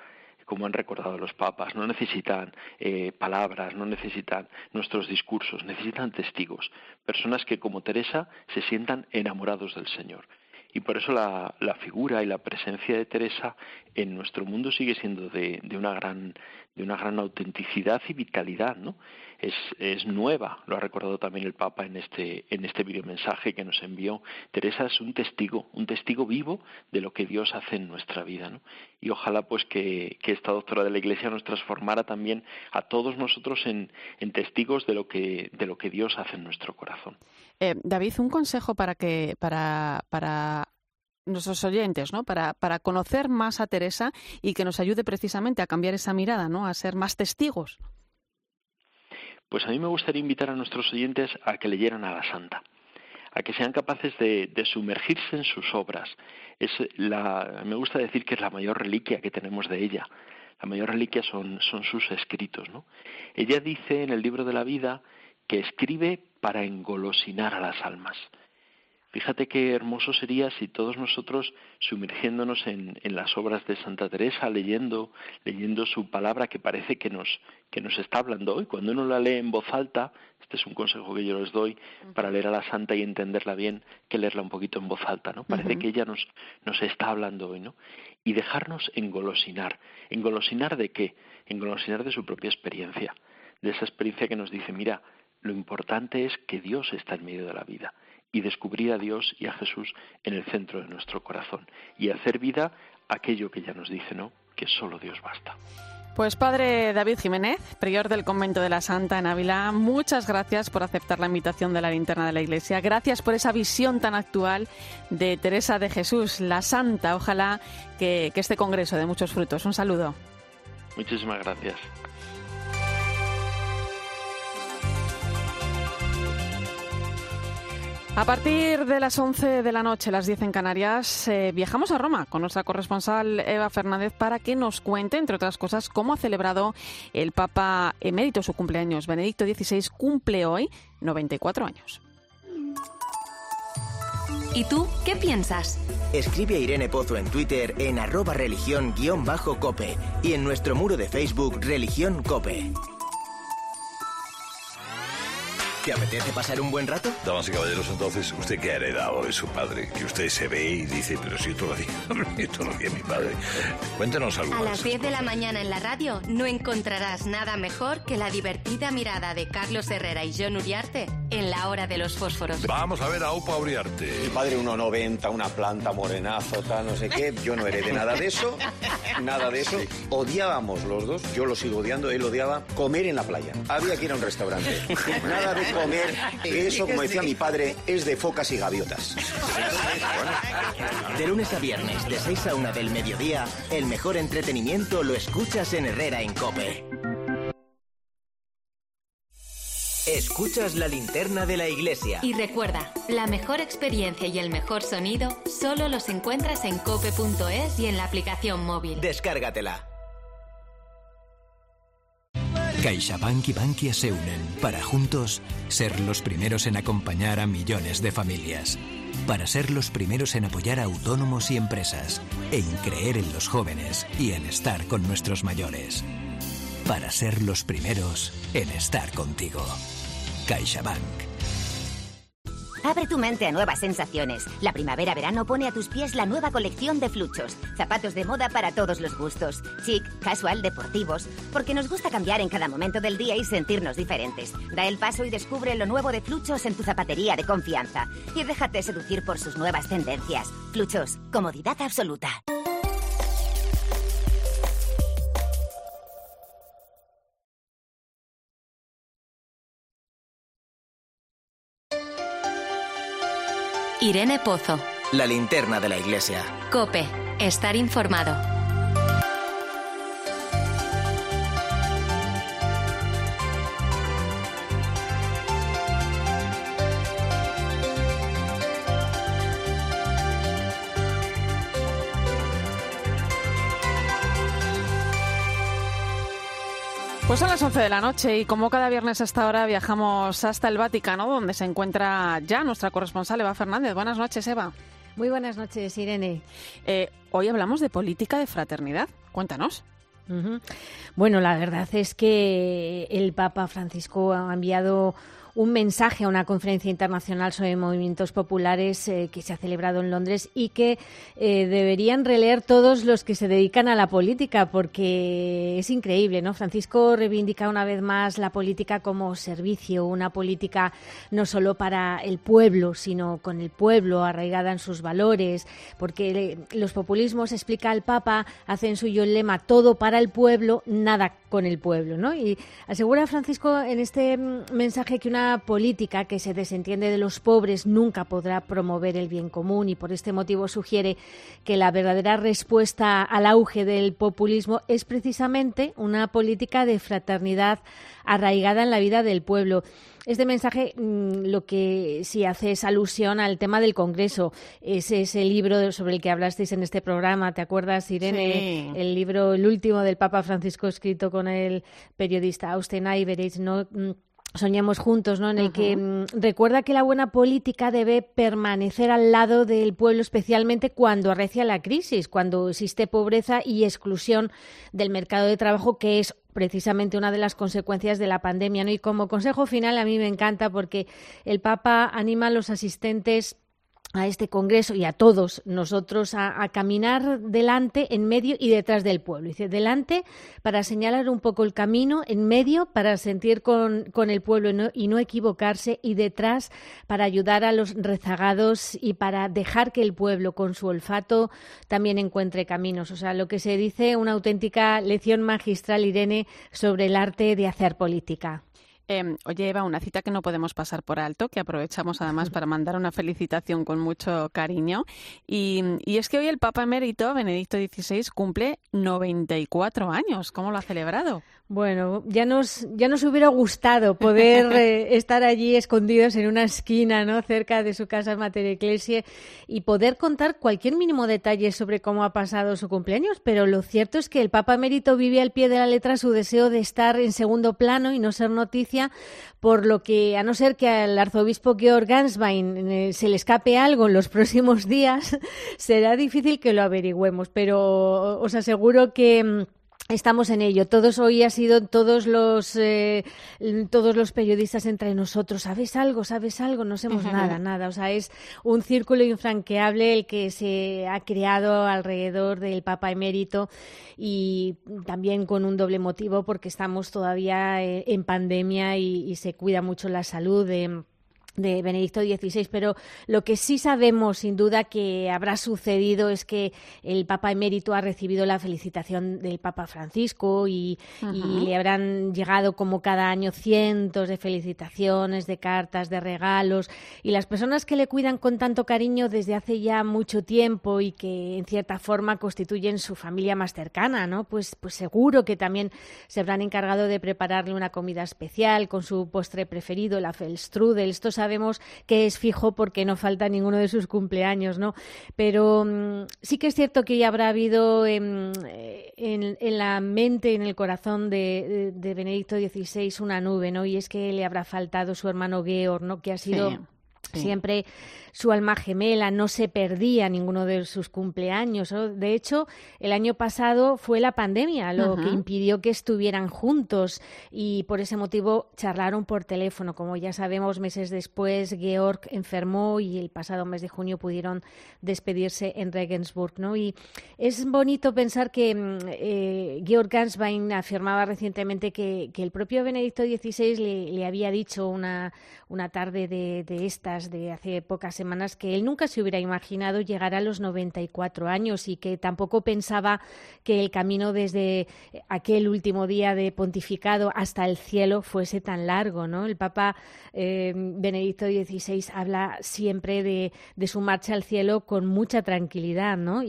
como han recordado los papas, no necesitan eh, palabras, no necesitan nuestros discursos, necesitan testigos, personas que como Teresa se sientan enamorados del Señor. Y por eso la, la, figura y la presencia de Teresa en nuestro mundo sigue siendo de, de, una gran de una gran autenticidad y vitalidad, ¿no? Es, es nueva, lo ha recordado también el Papa en este en este videomensaje que nos envió. Teresa es un testigo, un testigo vivo de lo que Dios hace en nuestra vida, ¿no? Y ojalá pues que, esta doctora de la Iglesia nos transformara también a todos nosotros en, en testigos de lo que de lo que Dios hace en nuestro corazón. Eh, David, un consejo para que para, para nuestros oyentes, ¿no? Para, para conocer más a Teresa y que nos ayude precisamente a cambiar esa mirada, ¿no? A ser más testigos. Pues a mí me gustaría invitar a nuestros oyentes a que leyeran a la Santa, a que sean capaces de, sumergirse en sus obras. Es la, me gusta decir que es la mayor reliquia que tenemos de ella. La mayor reliquia son, son sus escritos, ¿no? Ella dice en el libro de la vida que escribe para engolosinar a las almas. Fíjate qué hermoso sería si todos nosotros, sumergiéndonos en, en, las obras de Santa Teresa, leyendo, leyendo su palabra que parece que nos, que nos está hablando hoy, cuando uno la lee en voz alta, este es un consejo que yo les doy para leer a la Santa y entenderla bien, que leerla un poquito en voz alta, ¿no? Parece uh -huh. que ella nos, nos está hablando hoy, ¿no? Y dejarnos engolosinar. ¿Engolosinar de qué? Engolosinar de su propia experiencia, de esa experiencia que nos dice, mira, lo importante es que Dios está en medio de la vida y descubrir a Dios y a Jesús en el centro de nuestro corazón y hacer vida aquello que ya nos dice, ¿no? Que solo Dios basta. Pues padre David Jiménez, prior del convento de la Santa en Ávila, muchas gracias por aceptar la invitación de la linterna de la Iglesia. Gracias por esa visión tan actual de Teresa de Jesús, la Santa. Ojalá que, que este congreso dé muchos frutos. Un saludo. Muchísimas gracias. A partir de las 11 de la noche, las 10 en Canarias, eh, viajamos a Roma con nuestra corresponsal Eva Fernández para que nos cuente, entre otras cosas, cómo ha celebrado el Papa emérito su cumpleaños. Benedicto XVI cumple hoy 94 años. ¿Y tú qué piensas? Escribe a Irene Pozo en Twitter en arroba religión-cope y en nuestro muro de Facebook Religión Cope. ¿Te apetece pasar un buen rato? Damas y caballeros, entonces, ¿usted qué ha heredado de su padre? Que usted se ve y dice, pero si esto lo hacía, esto lo hacía mi padre. Cuéntenos algo A más. las 10 de la mañana en la radio no encontrarás nada mejor que la divertida mirada de Carlos Herrera y John Uriarte en la hora de los fósforos. Vamos a ver a Upa Uriarte. Mi padre 1,90, una planta morenazo, tal, no sé qué. Yo no heredé nada de eso, nada de eso. Odiábamos los dos, yo lo sigo odiando, él odiaba comer en la playa. Había que ir a un restaurante. Nada de comer, eso, como decía mi padre, es de focas y gaviotas. De lunes a viernes, de 6 a 1 del mediodía, el mejor entretenimiento lo escuchas en Herrera en Cope. Escuchas la linterna de la iglesia. Y recuerda, la mejor experiencia y el mejor sonido solo los encuentras en cope.es y en la aplicación móvil. Descárgatela. CaixaBank y Bankia se unen para juntos ser los primeros en acompañar a millones de familias. Para ser los primeros en apoyar a autónomos y empresas. En creer en los jóvenes y en estar con nuestros mayores. Para ser los primeros en estar contigo. CaixaBank. Abre tu mente a nuevas sensaciones. La primavera-verano pone a tus pies la nueva colección de fluchos. Zapatos de moda para todos los gustos. Chic, casual, deportivos. Porque nos gusta cambiar en cada momento del día y sentirnos diferentes. Da el paso y descubre lo nuevo de fluchos en tu zapatería de confianza. Y déjate seducir por sus nuevas tendencias. Fluchos, comodidad absoluta. Irene Pozo. La linterna de la iglesia. Cope. Estar informado. Pues son las 11 de la noche y como cada viernes a esta hora viajamos hasta el Vaticano, donde se encuentra ya nuestra corresponsal Eva Fernández. Buenas noches, Eva. Muy buenas noches, Irene. Eh, hoy hablamos de política de fraternidad. Cuéntanos. Bueno, la verdad es que el Papa Francisco ha enviado un mensaje a una conferencia internacional sobre movimientos populares eh, que se ha celebrado en Londres y que eh, deberían releer todos los que se dedican a la política, porque es increíble, ¿no? Francisco reivindica una vez más la política como servicio, una política no solo para el pueblo, sino con el pueblo, arraigada en sus valores, porque los populismos, explica el Papa, hacen suyo el lema todo para el pueblo, nada con el pueblo, ¿no? Y asegura Francisco en este mm, mensaje que una política que se desentiende de los pobres nunca podrá promover el bien común y por este motivo sugiere que la verdadera respuesta al auge del populismo es precisamente una política de fraternidad arraigada en la vida del pueblo. Este mensaje mm, lo que sí hace es alusión al tema del Congreso. Es ese libro sobre el que hablasteis en este programa, ¿te acuerdas, Irene? El libro, el último del Papa Francisco, escrito con el periodista Austen Iverich, ¿no? Soñamos juntos, ¿no? En el que mm, recuerda que la buena política debe permanecer al lado del pueblo, especialmente cuando arrecia la crisis, cuando existe pobreza y exclusión del mercado de trabajo, que es precisamente una de las consecuencias de la pandemia, ¿no? Y como consejo final a mí me encanta porque el Papa anima a los asistentes a este Congreso y a todos nosotros a, caminar delante, en medio y detrás del pueblo. Dice, delante para señalar un poco el camino, en medio para sentir con, con el pueblo y no, y no, equivocarse, y detrás para ayudar a los rezagados y para dejar que el pueblo con su olfato también encuentre caminos. O sea, lo que se dice una auténtica lección magistral, Irene, sobre el arte de hacer política. Eh, oye, Eva, una cita que no podemos pasar por alto, que aprovechamos además para mandar una felicitación con mucho cariño. Y, y, es que hoy el Papa Emérito, Benedicto XVI, cumple 94 años. ¿Cómo lo ha celebrado? Bueno, ya nos, ya nos hubiera gustado poder eh, estar allí escondidos en una esquina, ¿no? Cerca de su casa Mater Ecclesiae y poder contar cualquier mínimo detalle sobre cómo ha pasado su cumpleaños. Pero lo cierto es que el Papa Emérito vive al pie de la letra su deseo de estar en segundo plano y no ser noticia, por lo que, a no ser que al arzobispo Georg Ganswein eh, se le escape algo en los próximos días, será difícil que lo averigüemos. Pero os aseguro que mm, Estamos en ello. Todos hoy ha sido todos los eh, todos los periodistas entre nosotros. ¿Sabes algo? ¿Sabes algo? No sabemos nada, nada. O sea, es un círculo infranqueable el que se ha creado alrededor del Papa emérito y también con un doble motivo porque estamos todavía eh, en pandemia y, y se cuida mucho la salud de de Benedicto XVI, pero lo que sí sabemos sin duda que habrá sucedido es que el Papa emérito ha recibido la felicitación del Papa Francisco y, le habrán llegado como cada año cientos de felicitaciones, de cartas, de regalos y las personas que le cuidan con tanto cariño desde hace ya mucho tiempo y que en cierta forma constituyen su familia más cercana, ¿no? Pues, pues seguro que también se habrán encargado de prepararle una comida especial con su postre preferido, la Felstrudel. Estos sabemos que es fijo porque no falta ninguno de sus cumpleaños, ¿no? Pero mm, sí que es cierto que ya habrá habido en, la mente, en el corazón de, Benedicto XVI una nube, ¿no? Y es que le habrá faltado su hermano Georg, ¿no? Que ha sido siempre su alma gemela, no se perdía ninguno de sus cumpleaños. De hecho, el año pasado fue la pandemia lo que impidió que estuvieran juntos y por ese motivo charlaron por teléfono. Como ya sabemos, meses después Georg enfermó y el pasado mes de junio pudieron despedirse en Regensburg. ¿no? Y es bonito pensar que mm, eh, Georg Ganswein afirmaba recientemente que, el propio Benedicto XVI le, había dicho una, una tarde de, de estas de hace pocas semanas que él nunca se hubiera imaginado llegar a los 94 años y que tampoco pensaba que el camino desde aquel último día de pontificado hasta el cielo fuese tan largo, ¿no? El Papa eh, Benedicto XVI habla siempre de, de su marcha al cielo con mucha tranquilidad, ¿no?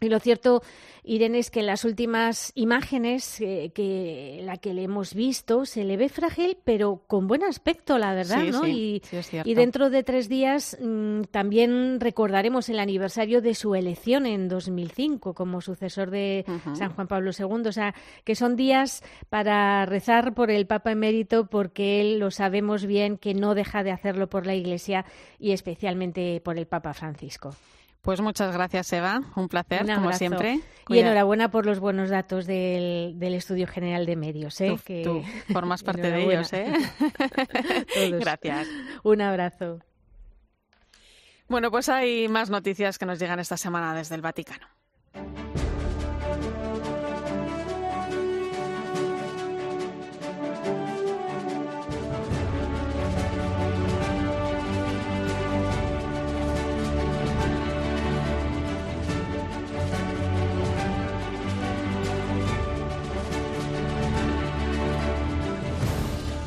Y lo cierto, Irene, es que en las últimas imágenes eh, que la que le hemos visto se le ve frágil, pero con buen aspecto, la verdad, ¿no? y, dentro de tres días mm, también recordaremos el aniversario de su elección en 2005 como sucesor de San Juan Pablo II. O sea, que son días para rezar por el Papa emérito, porque él lo sabemos bien que no deja de hacerlo por la Iglesia y especialmente por el Papa Francisco. Pues muchas gracias, Eva. Un placer, como siempre. Y enhorabuena por los buenos datos del, Estudio General de Medios. ¿eh? que... tú formas parte de ellos. ¿eh? Gracias. Un abrazo. Bueno, pues hay más noticias que nos llegan esta semana desde el Vaticano.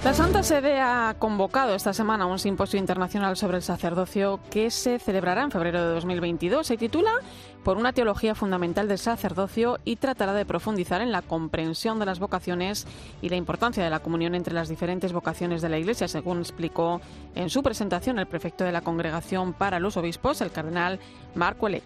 La Santa Sede ha convocado esta semana un simposio internacional sobre el sacerdocio que se celebrará en febrero de 2022. Se titula Por una teología fundamental del sacerdocio y tratará de profundizar en la comprensión de las vocaciones y la importancia de la comunión entre las diferentes vocaciones de la Iglesia, según explicó en su presentación el prefecto de la Congregación para los Obispos, el cardenal Marco Elet.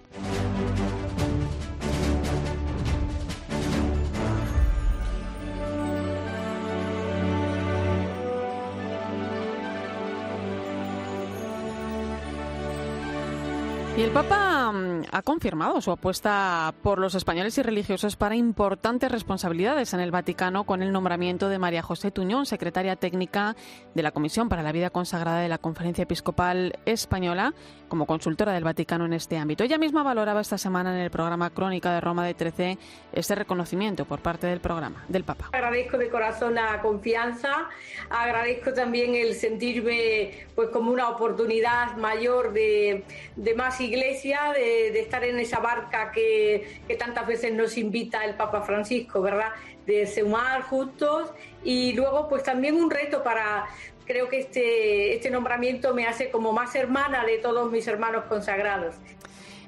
Y el Papa mm, ha confirmado su apuesta por los españoles y religiosos para importantes responsabilidades en el Vaticano con el nombramiento de María José Tuñón, secretaria técnica de la Comisión para la Vida Consagrada de la Conferencia Episcopal Española, como consultora del Vaticano en este ámbito. Ella misma valoraba esta semana en el programa Crónica de Roma de 13 este reconocimiento por parte del programa, del Papa. Agradezco de corazón la confianza, agradezco también el sentirme pues como una oportunidad mayor de, de más iglesia, de, estar en esa barca que, que, tantas veces nos invita el Papa Francisco, ¿verdad? De sumar juntos y luego pues también un reto para, creo que este, este nombramiento me hace como más hermana de todos mis hermanos consagrados.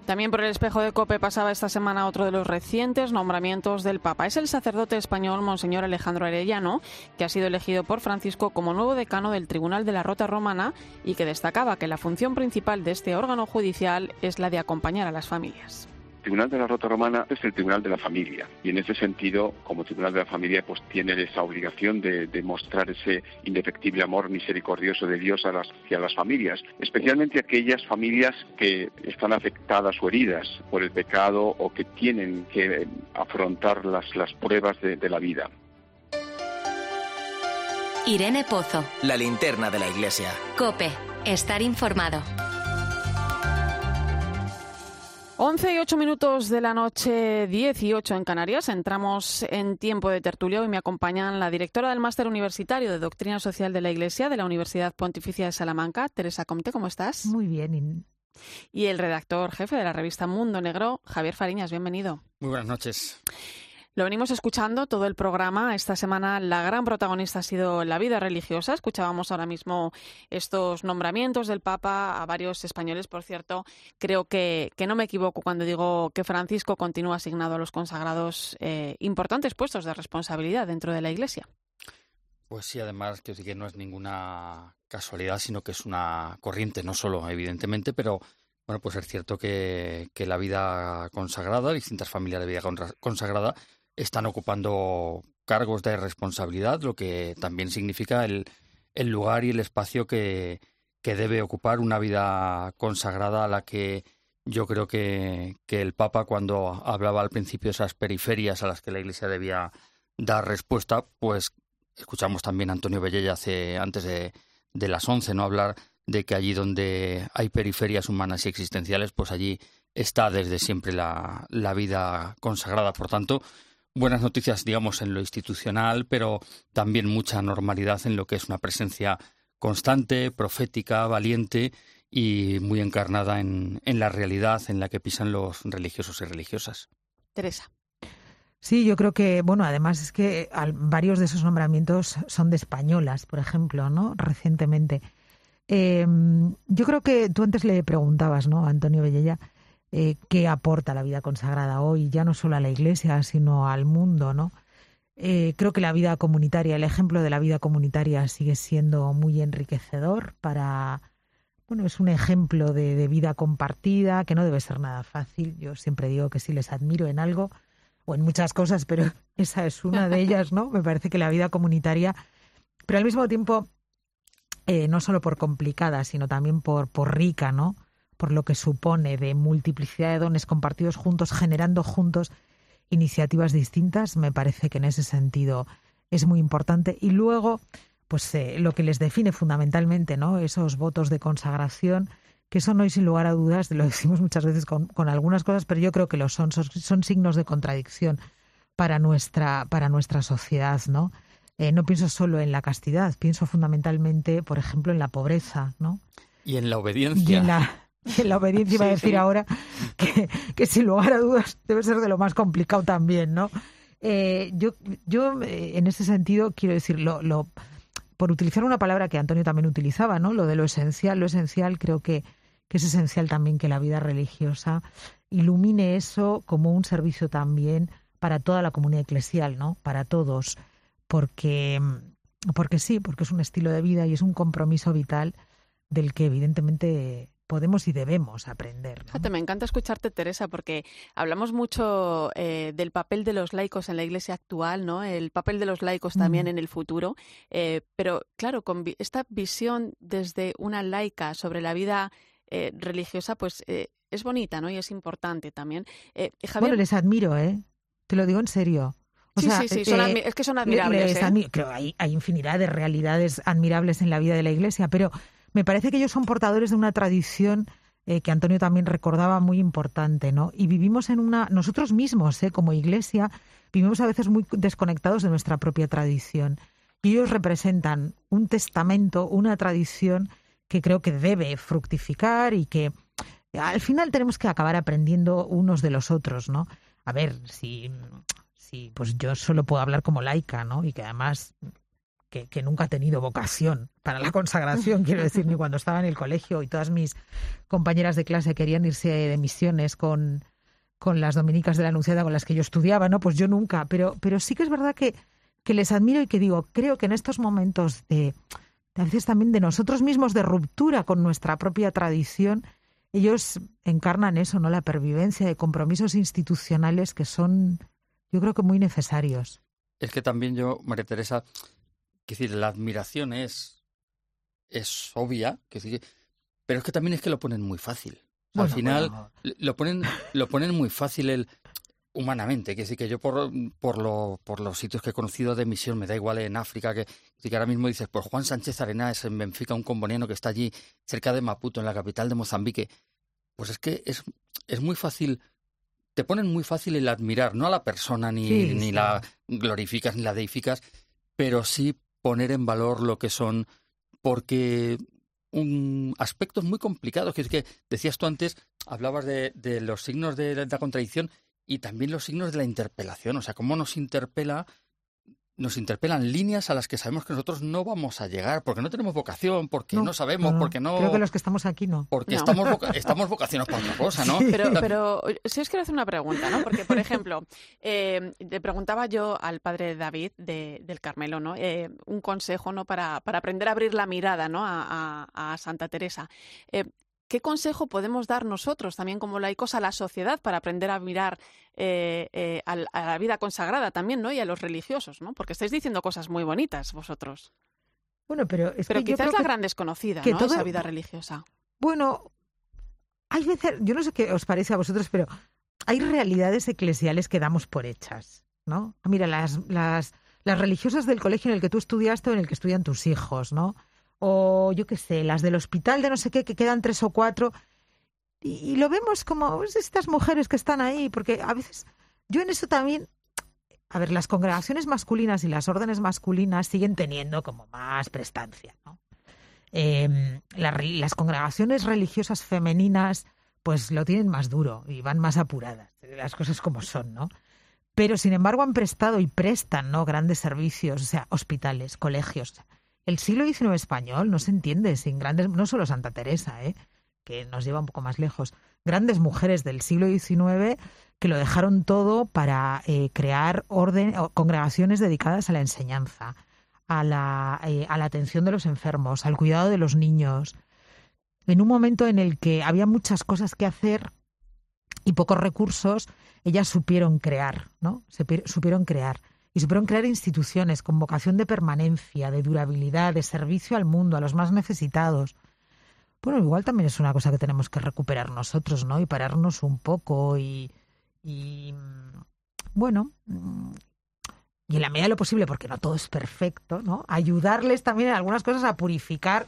También por el espejo de Cope pasaba esta semana otro de los recientes nombramientos del Papa. Es el sacerdote español Monseñor Alejandro Arellano, que ha sido elegido por Francisco como nuevo decano del Tribunal de la Rota Romana y que destacaba que la función principal de este órgano judicial es la de acompañar a las familias. Tribunal de la Rota Romana es el Tribunal de la Familia y en ese sentido, como Tribunal de la Familia, pues tiene esa obligación de, demostrar ese indefectible amor misericordioso de Dios a las, hacia las familias, especialmente aquellas familias que están afectadas o heridas por el pecado o que tienen que afrontar las, las pruebas de, de la vida. Irene Pozo. La linterna de la iglesia. Cope. Estar informado. 11 y 8 minutos de la noche, 18 en Canarias. Entramos en tiempo de tertulio y me acompañan la directora del Máster Universitario de Doctrina Social de la Iglesia de la Universidad Pontificia de Salamanca, Teresa Comte. ¿Cómo estás? Muy bien. Y el redactor jefe de la revista Mundo Negro, Javier Fariñas. Bienvenido. Muy buenas noches. Lo venimos escuchando todo el programa. Esta semana la gran protagonista ha sido la vida religiosa. Escuchábamos ahora mismo estos nombramientos del Papa a varios españoles. Por cierto, creo que, que no me equivoco cuando digo que Francisco continúa asignado a los consagrados eh, importantes puestos de responsabilidad dentro de la Iglesia. Pues sí, además que que no es ninguna casualidad, sino que es una corriente, no solo, evidentemente, pero bueno, pues es cierto que, que la vida consagrada, distintas familias de vida consagrada, están ocupando cargos de responsabilidad, lo que también significa el, el lugar y el espacio que, que, debe ocupar una vida consagrada a la que yo creo que, que, el Papa, cuando hablaba al principio de esas periferias a las que la Iglesia debía dar respuesta, pues escuchamos también a Antonio Bellella hace, antes de, de las once, ¿no? Hablar de que allí donde hay periferias humanas y existenciales, pues allí está desde siempre la, la vida consagrada. Por tanto, buenas noticias, digamos, en lo institucional, pero también mucha normalidad en lo que es una presencia constante, profética, valiente y muy encarnada en, en la realidad en la que pisan los religiosos y religiosas. Teresa. Sí, yo creo que, bueno, además es que varios de esos nombramientos son de españolas, por ejemplo, ¿no? Recientemente. Em, yo creo que tú antes le preguntabas, ¿no, Antonio Bellella, eh, qué aporta la vida consagrada hoy, ya no solo a la Iglesia, sino al mundo, ¿no? Eh, creo que la vida comunitaria, el ejemplo de la vida comunitaria sigue siendo muy enriquecedor para, bueno, es un ejemplo de, vida compartida que no debe ser nada fácil. Yo siempre digo que sí les admiro en algo, o en muchas cosas, pero esa es una de ellas, ¿no? Me parece que la vida comunitaria, pero al mismo tiempo, eh, no solo por complicada, sino también por, por rica, ¿no? Por lo que supone de multiplicidad de dones compartidos juntos, generando juntos iniciativas distintas, me parece que en ese sentido es muy importante. Y luego, pues eh, lo que les define fundamentalmente, ¿no? Esos votos de consagración, que eso no hay sin lugar a dudas, lo decimos muchas veces con, algunas cosas, pero yo creo que lo son, son, signos de contradicción para nuestra, para nuestra sociedad, ¿no? Eh, no pienso solo en la castidad, pienso fundamentalmente, por ejemplo, en la pobreza, ¿no? Y en la obediencia. Y en la, obediencia iba a decir ahora que, que, sin lugar a dudas debe ser de lo más complicado también, ¿no? Eh, yo, yo eh, en ese sentido quiero decir, lo, lo, por utilizar una palabra que Antonio también utilizaba, ¿no? Lo de lo esencial, lo esencial creo que que es esencial también que la vida religiosa ilumine eso como un servicio también para toda la comunidad eclesial, ¿no? Para todos, porque porque sí, porque es un estilo de vida y es un compromiso vital del que evidentemente podemos y debemos aprender. me encanta escucharte, Teresa, porque hablamos mucho eh, del papel de los laicos en la Iglesia actual, ¿no? El papel de los laicos también en el futuro. Eh, pero claro, con esta visión desde una laica sobre la vida eh, religiosa, pues eh, es bonita, ¿no? Y es importante también. Eh, bueno, les admiro, ¿eh? Te lo digo en serio. sí, sí, sí, es que son admirables. Creo hay, hay infinidad de realidades admirables en la vida de la Iglesia, pero me parece que ellos son portadores de una tradición que Antonio también recordaba muy importante, ¿no? Y vivimos en una, nosotros mismos, ¿eh? como Iglesia, vivimos a veces muy desconectados de nuestra propia tradición. Y ellos representan un testamento, una tradición que creo que debe fructificar y que al final tenemos que acabar aprendiendo unos de los otros, ¿no? A ver, si, si pues yo solo puedo hablar como laica, ¿no? Y que además que, nunca he tenido vocación para la consagración, quiero decir, ni cuando estaba en el colegio y todas mis compañeras de clase querían irse de misiones con, con las dominicas de la Anunciada con las que yo estudiaba, ¿no? Pues yo nunca, pero, pero sí que es verdad que, que les admiro y que digo, creo que en estos momentos de, a veces también de nosotros mismos, de ruptura con nuestra propia tradición, ellos encarnan eso, ¿no? La pervivencia de compromisos institucionales que son, yo creo que muy necesarios. Es que también yo, María Teresa, que decir, la admiración es, es obvia, que decir, pero es que también es que lo ponen muy fácil. Al final lo ponen, lo ponen muy fácil el humanamente, que sí que yo por, por, lo, por los sitios que he conocido de misión, me da igual en África, que, que ahora mismo dices, pues Juan Sánchez Arenas en Benfica, un comboniano que está allí cerca de Maputo, en la capital de Mozambique, pues es que es, es muy fácil, te ponen muy fácil el admirar, no a la persona ni, ni la glorificas ni la deificas, pero sí poner en valor lo que son, porque un aspectos muy complicados, que es que decías tú antes, hablabas de, de los signos de la contradicción, y también los signos de la interpelación, o sea, cómo nos interpela nos interpelan líneas a las que sabemos que nosotros no vamos a llegar, porque no tenemos vocación, porque no, sabemos, porque no... Creo que los que estamos aquí no. Porque Estamos, estamos vocacionados para otra cosa, ¿no? Pero, pero si os quiero hacer una pregunta, ¿no? Porque, por ejemplo, eh, le preguntaba yo al padre David de, del Carmelo, ¿no? Eh, un consejo, ¿no? Para, para aprender a abrir la mirada, ¿no? A, a, Santa Teresa. Eh, ¿Qué consejo podemos dar nosotros también como laicos a la sociedad para aprender a mirar eh, eh, a, la vida consagrada también, ¿no? Y a los religiosos, ¿no? Porque estáis diciendo cosas muy bonitas vosotros. Bueno, pero es pero quizás la gran desconocida, ¿no? Esa vida religiosa. Bueno, hay veces, yo no sé qué os parece a vosotros, pero hay realidades eclesiales que damos por hechas, ¿no? Mira, las, las, las religiosas del colegio en el que tú estudiaste o en el que estudian tus hijos, ¿no? O yo qué sé, las del hospital de no sé qué, que quedan tres o cuatro, y, lo vemos como pues, estas mujeres que están ahí, porque a veces yo en eso también, a ver, las congregaciones masculinas y las órdenes masculinas siguen teniendo como más prestancia, ¿no? Em, las congregaciones religiosas femeninas pues lo tienen más duro y van más apuradas, las cosas como son, ¿no? Pero sin embargo han prestado y prestan, ¿no? Grandes servicios, o sea, hospitales, colegios. El siglo XIX español no se entiende sin grandes, no solo Santa Teresa, ¿eh? que nos lleva un poco más lejos, grandes mujeres del siglo XIX que lo dejaron todo para eh, crear orden, congregaciones dedicadas a la enseñanza, a la, eh, a la atención de los enfermos, al cuidado de los niños. En un momento en el que había muchas cosas que hacer y pocos recursos, ellas supieron crear, ¿no? supieron crear. Y supieron crear instituciones con vocación de permanencia, de durabilidad, de servicio al mundo, a los más necesitados. Bueno, igual también es una cosa que tenemos que recuperar nosotros, ¿no? Y pararnos un poco y, y bueno, y en la medida de lo posible, porque no todo es perfecto, ¿no? Ayudarles también en algunas cosas a purificar.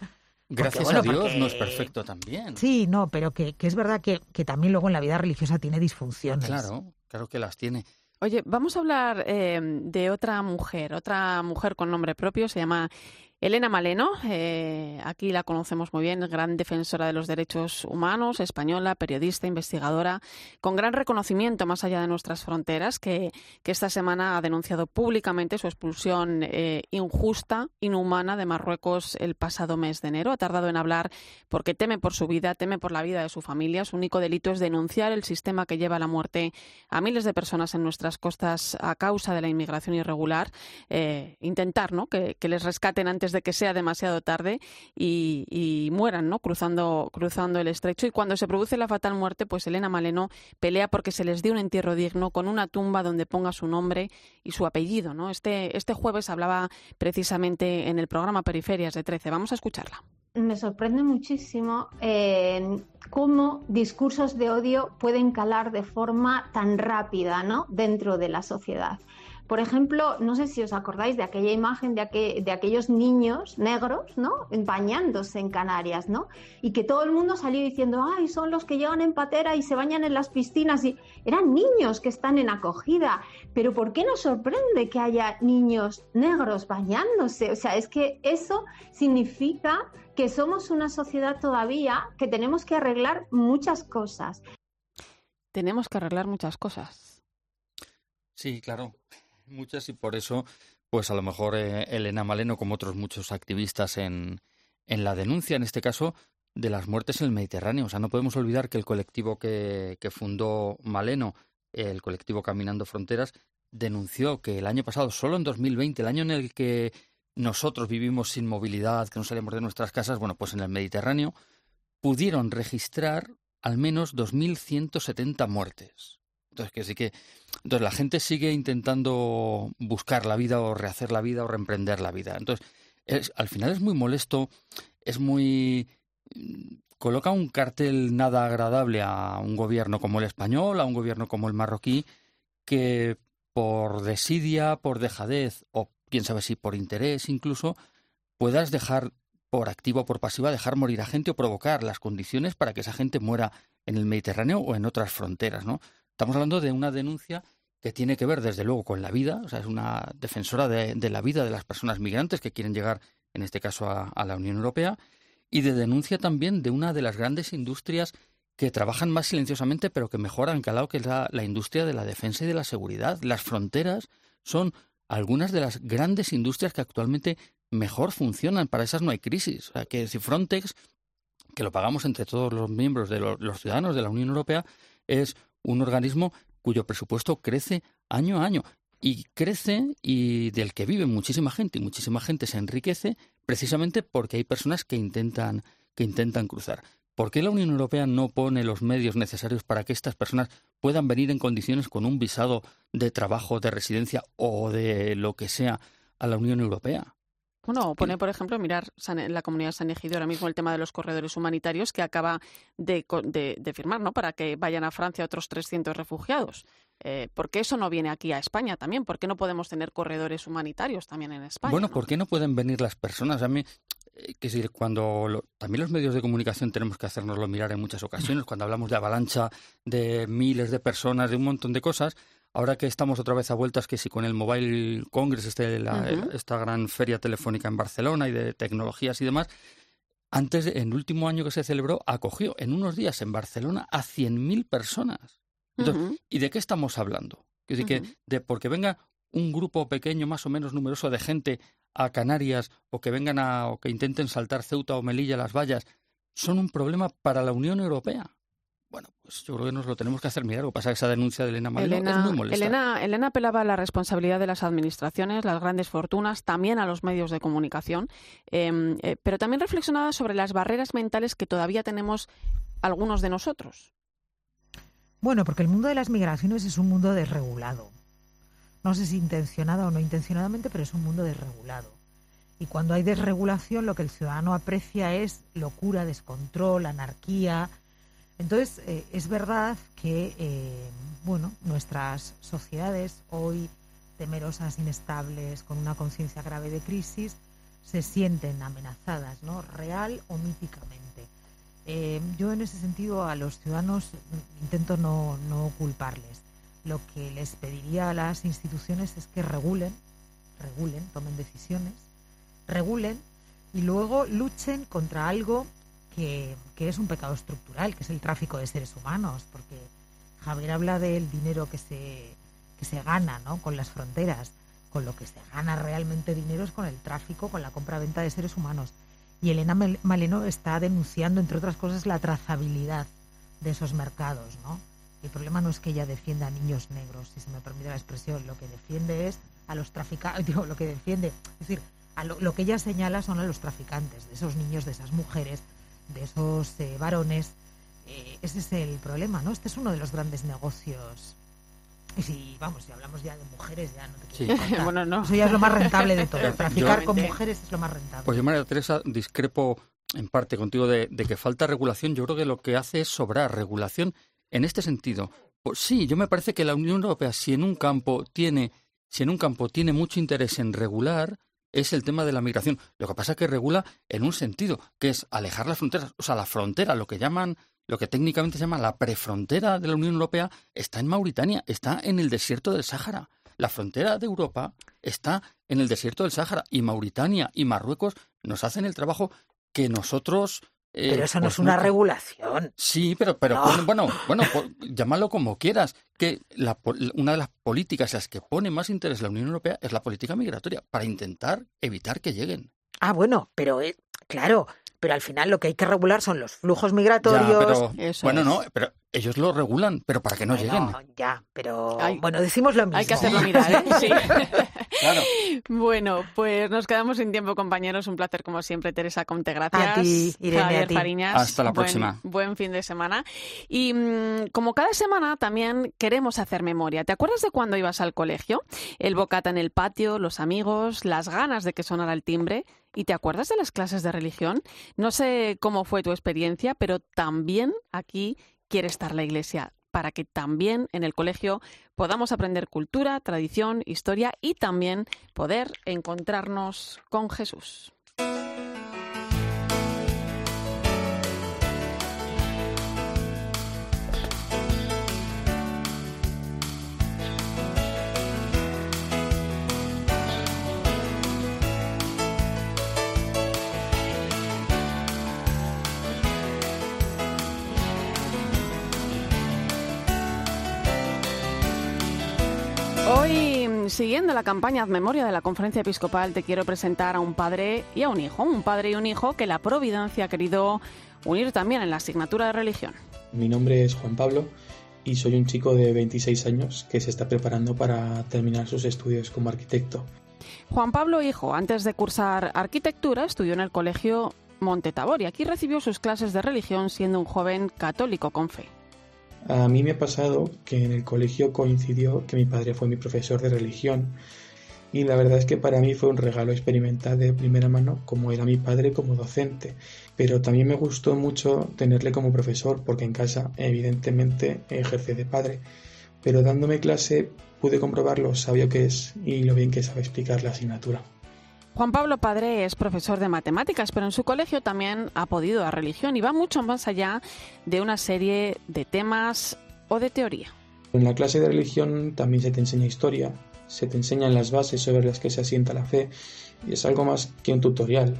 Gracias a Dios no es perfecto también. Sí, no, pero que, es verdad que, que, también luego en la vida religiosa tiene disfunciones. Claro, claro que las tiene. Oye, vamos a hablar eh, de otra mujer, otra mujer con nombre propio, se llama Elena Maleno, eh, aquí la conocemos muy bien, gran defensora de los derechos humanos, española, periodista, investigadora, con gran reconocimiento más allá de nuestras fronteras, que, esta semana ha denunciado públicamente su expulsión eh, injusta, inhumana de Marruecos el pasado mes de enero. Ha tardado en hablar porque teme por su vida, teme por la vida de su familia. Su único delito es denunciar el sistema que lleva a la muerte a miles de personas en nuestras costas a causa de la inmigración irregular. Eh, intentar ¿no? que, que les rescaten antes de que sea demasiado tarde y, mueran, ¿no? Cruzando, cruzando el estrecho. Y cuando se produce la fatal muerte, pues Elena Maleno pelea porque se les dé un entierro digno con una tumba donde ponga su nombre y su apellido, ¿no? Este, este jueves hablaba precisamente en el programa Periferias de 13. Vamos a escucharla me sorprende muchísimo eh, cómo discursos de odio pueden calar de forma tan rápida ¿no? dentro de la sociedad. Por ejemplo, no sé si os acordáis de aquella imagen de, de aquellos niños negros, ¿no? Bañándose en Canarias, ¿no? Y que todo el mundo salió diciendo, ay, son los que llegan en patera y se bañan en las piscinas. Y eran niños que están en acogida. Pero ¿por qué nos sorprende que haya niños negros bañándose? O sea, es que eso significa que somos una sociedad todavía que tenemos que arreglar muchas cosas. Tenemos que arreglar muchas cosas. Sí, claro muchas y por eso, pues a lo mejor eh, Elena Maleno, como otros muchos activistas en, en la denuncia, en este caso, de las muertes en el Mediterráneo. O sea, no podemos olvidar que el colectivo que, que fundó Maleno, el colectivo Caminando Fronteras, denunció que el año pasado, solo en 2020, el año en el que nosotros vivimos sin movilidad, que no salimos de nuestras casas, bueno, pues en el Mediterráneo, pudieron registrar al menos 2.170 muertes. Entonces, que sí que. Entonces, la gente sigue intentando buscar la vida o rehacer la vida o reemprender la vida. Entonces, al final es muy molesto, es muy. coloca un cartel nada agradable a un gobierno como el español, a un gobierno como el marroquí, que por desidia, por dejadez o quién sabe si por interés incluso, puedas dejar por activa o por pasiva dejar morir a gente o provocar las condiciones para que esa gente muera en el Mediterráneo o en otras fronteras, ¿no? Estamos hablando de una denuncia que tiene que ver, desde luego, con la vida, o sea, es una defensora de, la vida de las personas migrantes que quieren llegar, en este caso, a, la Unión Europea, y de denuncia también de una de las grandes industrias que trabajan más silenciosamente, pero que mejor han calado, que es la, industria de la defensa y de la seguridad. Las fronteras son algunas de las grandes industrias que actualmente mejor funcionan. Para esas no hay crisis. O sea, que si Frontex, que lo pagamos entre todos los miembros de los ciudadanos de la Unión Europea, es un organismo cuyo presupuesto crece año a año y crece y del que vive muchísima gente y muchísima gente se enriquece precisamente porque hay personas que intentan que intentan cruzar. ¿Por qué la Unión Europea no pone los medios necesarios para que estas personas puedan venir en condiciones con un visado de trabajo, de residencia o de lo que sea a la Unión Europea? Bueno, pone, por ejemplo, mirar la comunidad San Egidio ahora mismo el tema de los corredores humanitarios que acaba de, firmar, ¿no? Para que vayan a Francia otros 300 refugiados. Eh, ¿Por qué eso no viene aquí a España también? ¿Por qué no podemos tener corredores humanitarios también en España? Bueno, ¿por qué no pueden venir las personas? A mí, eh, que decir, cuando también los medios de comunicación tenemos que hacernoslo mirar en muchas ocasiones, cuando hablamos de avalancha de miles de personas, de un montón de cosas, Ahora que estamos otra vez a vueltas, que si con el Mobile Congress, este, esta gran feria telefónica en Barcelona y de tecnologías y demás, antes, en el último año que se celebró, acogió en unos días en Barcelona a 100.000 personas. Entonces, ¿Y de qué estamos hablando? Es que de porque venga un grupo pequeño, más o menos numeroso de gente a Canarias o que vengan a o que intenten saltar Ceuta o Melilla las vallas, son un problema para la Unión Europea. Bueno, pues yo creo que nos lo tenemos que hacer mirar. Lo que pasa es que esa denuncia de Elena Maleno es muy molesta. Elena, Elena apelaba a la responsabilidad de las administraciones, las grandes fortunas, también a los medios de comunicación, em, eh, pero también reflexionaba sobre las barreras mentales que todavía tenemos algunos de nosotros. Bueno, porque el mundo de las migraciones es un mundo desregulado. No sé si intencionada o no intencionadamente, pero es un mundo desregulado. Y cuando hay desregulación, lo que el ciudadano aprecia es locura, descontrol, anarquía, entonces, eh, es verdad que, eh, bueno, nuestras sociedades hoy temerosas, inestables, con una conciencia grave de crisis, se sienten amenazadas, ¿no? Real o míticamente. Eh, yo en ese sentido a los ciudadanos intento no, no culparles. Lo que les pediría a las instituciones es que regulen, regulen, tomen decisiones, regulen y luego luchen contra algo que, es un pecado estructural, que es el tráfico de seres humanos, porque Javier habla del dinero que se, que se gana ¿no? con las fronteras, con lo que se gana realmente dinero es con el tráfico, con la compra-venta de seres humanos. Y Elena Maleno está denunciando, entre otras cosas, la trazabilidad de esos mercados. ¿no? El problema no es que ella defienda a niños negros, si se me permite la expresión, lo que defiende es a los traficantes, digo, lo que defiende, es decir, lo, que ella señala son a los traficantes, de esos niños, de esas mujeres, de esos eh, varones. Eh, ese es el problema, ¿no? Este es uno de los grandes negocios. Y si, vamos, si hablamos ya de mujeres, ya no te quiero sí. bueno, no. Eso ya es lo más rentable de todo. Traficar con mujeres es lo más rentable. Pues yo, María Teresa, discrepo en parte contigo de, de, que falta regulación. Yo creo que lo que hace es sobrar regulación en este sentido. Pues sí, yo me parece que la Unión Europea, si en un campo tiene, si en un campo tiene mucho interés en regular, es el tema de la migración. Lo que pasa es que regula en un sentido, que es alejar las fronteras. O sea, la frontera, lo que llaman, lo que técnicamente se llama la prefrontera de la Unión Europea, está en Mauritania, está en el desierto del Sáhara. La frontera de Europa está en el desierto del Sáhara y Mauritania y Marruecos nos hacen el trabajo que nosotros eh, pero eso no es una regulación. Sí, pero, pero bueno, bueno, llámalo como quieras. Que la, una de las políticas las que pone más interés la Unión Europea es la política migratoria, para intentar evitar que lleguen. Ah, bueno, pero eh, claro, pero al final lo que hay que regular son los flujos migratorios. bueno, no, pero ellos lo regulan, pero para que no lleguen. Ya, pero bueno, decimos lo mismo. Hay que hacerlo mirar, ¿eh? Sí. claro. Bueno, pues nos quedamos sin tiempo, compañeros. Un placer, como siempre, Teresa Conte. Gracias. A ti, Irene, a ti. Fariñas. Hasta la próxima. Buen fin de semana. Y mm, como cada semana, también queremos hacer memoria. ¿Te acuerdas de cuando ibas al colegio? El bocata en el patio, los amigos, las ganas de que sonara el timbre. ¿Y te acuerdas de las clases de religión? No sé cómo fue tu experiencia, pero también aquí quiere estar la Iglesia para que también en el colegio podamos aprender cultura, tradición, historia y también poder encontrarnos con Jesús. Siguiendo la campaña Memoria de la Conferencia Episcopal, te quiero presentar a un padre y a un hijo, un padre y un hijo que la providencia ha querido unir también en la asignatura de religión. Mi nombre es Juan Pablo y soy un chico de 26 años que se está preparando para terminar sus estudios como arquitecto. Juan Pablo, hijo, antes de cursar arquitectura, estudió en el colegio Montetabor y aquí recibió sus clases de religión siendo un joven católico con fe. A mí me ha pasado que en el colegio coincidió que mi padre fue mi profesor de religión y la verdad es que para mí fue un regalo experimentar de primera mano cómo era mi padre como docente, pero también me gustó mucho tenerle como profesor porque en casa evidentemente ejerce de padre, pero dándome clase pude comprobar lo sabio que es y lo bien que sabe explicar la asignatura. Juan Pablo Padre es profesor de matemáticas, pero en su colegio también ha podido a religión y va mucho más allá de una serie de temas o de teoría. En la clase de religión también se te enseña historia, se te enseñan las bases sobre las que se asienta la fe y es algo más que un tutorial.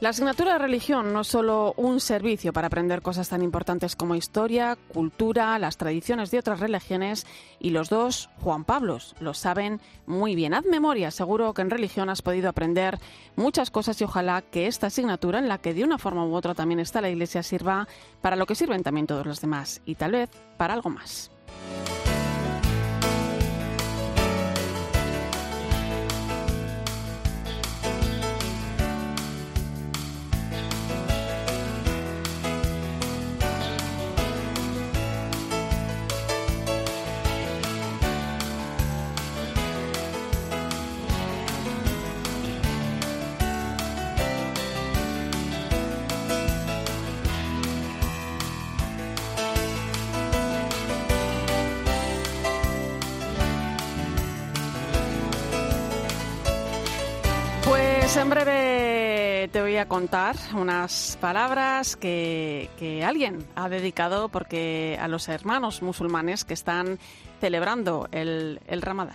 La asignatura de religión no es solo un servicio para aprender cosas tan importantes como historia, cultura, las tradiciones de otras religiones y los dos Juan Pablos lo saben muy bien. Haz memoria, seguro que en religión has podido aprender muchas cosas y ojalá que esta asignatura en la que de una forma u otra también está la Iglesia sirva para lo que sirven también todos los demás y tal vez para algo más. Pues en breve te voy a contar unas palabras que, que, alguien ha dedicado porque a los hermanos musulmanes que están celebrando el, el Ramadán.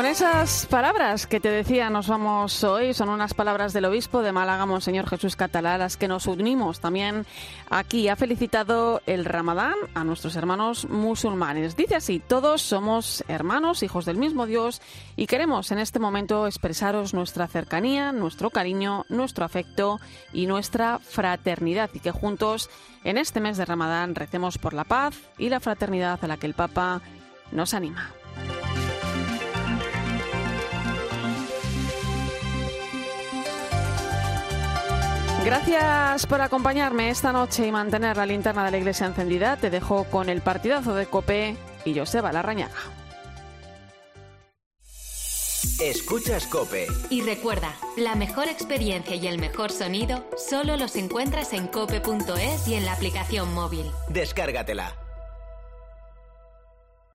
Con esas palabras que te decía, nos vamos hoy. Son unas palabras del obispo de Málaga, Monseñor Jesús Catalá, las que nos unimos también aquí. Ha felicitado el Ramadán a nuestros hermanos musulmanes. Dice así: Todos somos hermanos, hijos del mismo Dios, y queremos en este momento expresaros nuestra cercanía, nuestro cariño, nuestro afecto y nuestra fraternidad. Y que juntos, en este mes de Ramadán, recemos por la paz y la fraternidad a la que el Papa nos anima. Gracias por acompañarme esta noche y mantener la linterna de la iglesia encendida. Te dejo con el partidazo de Cope y Joseba Larrañaga. Escuchas Cope. Y recuerda, la mejor experiencia y el mejor sonido solo los encuentras en cope.es y en la aplicación móvil. Descárgatela.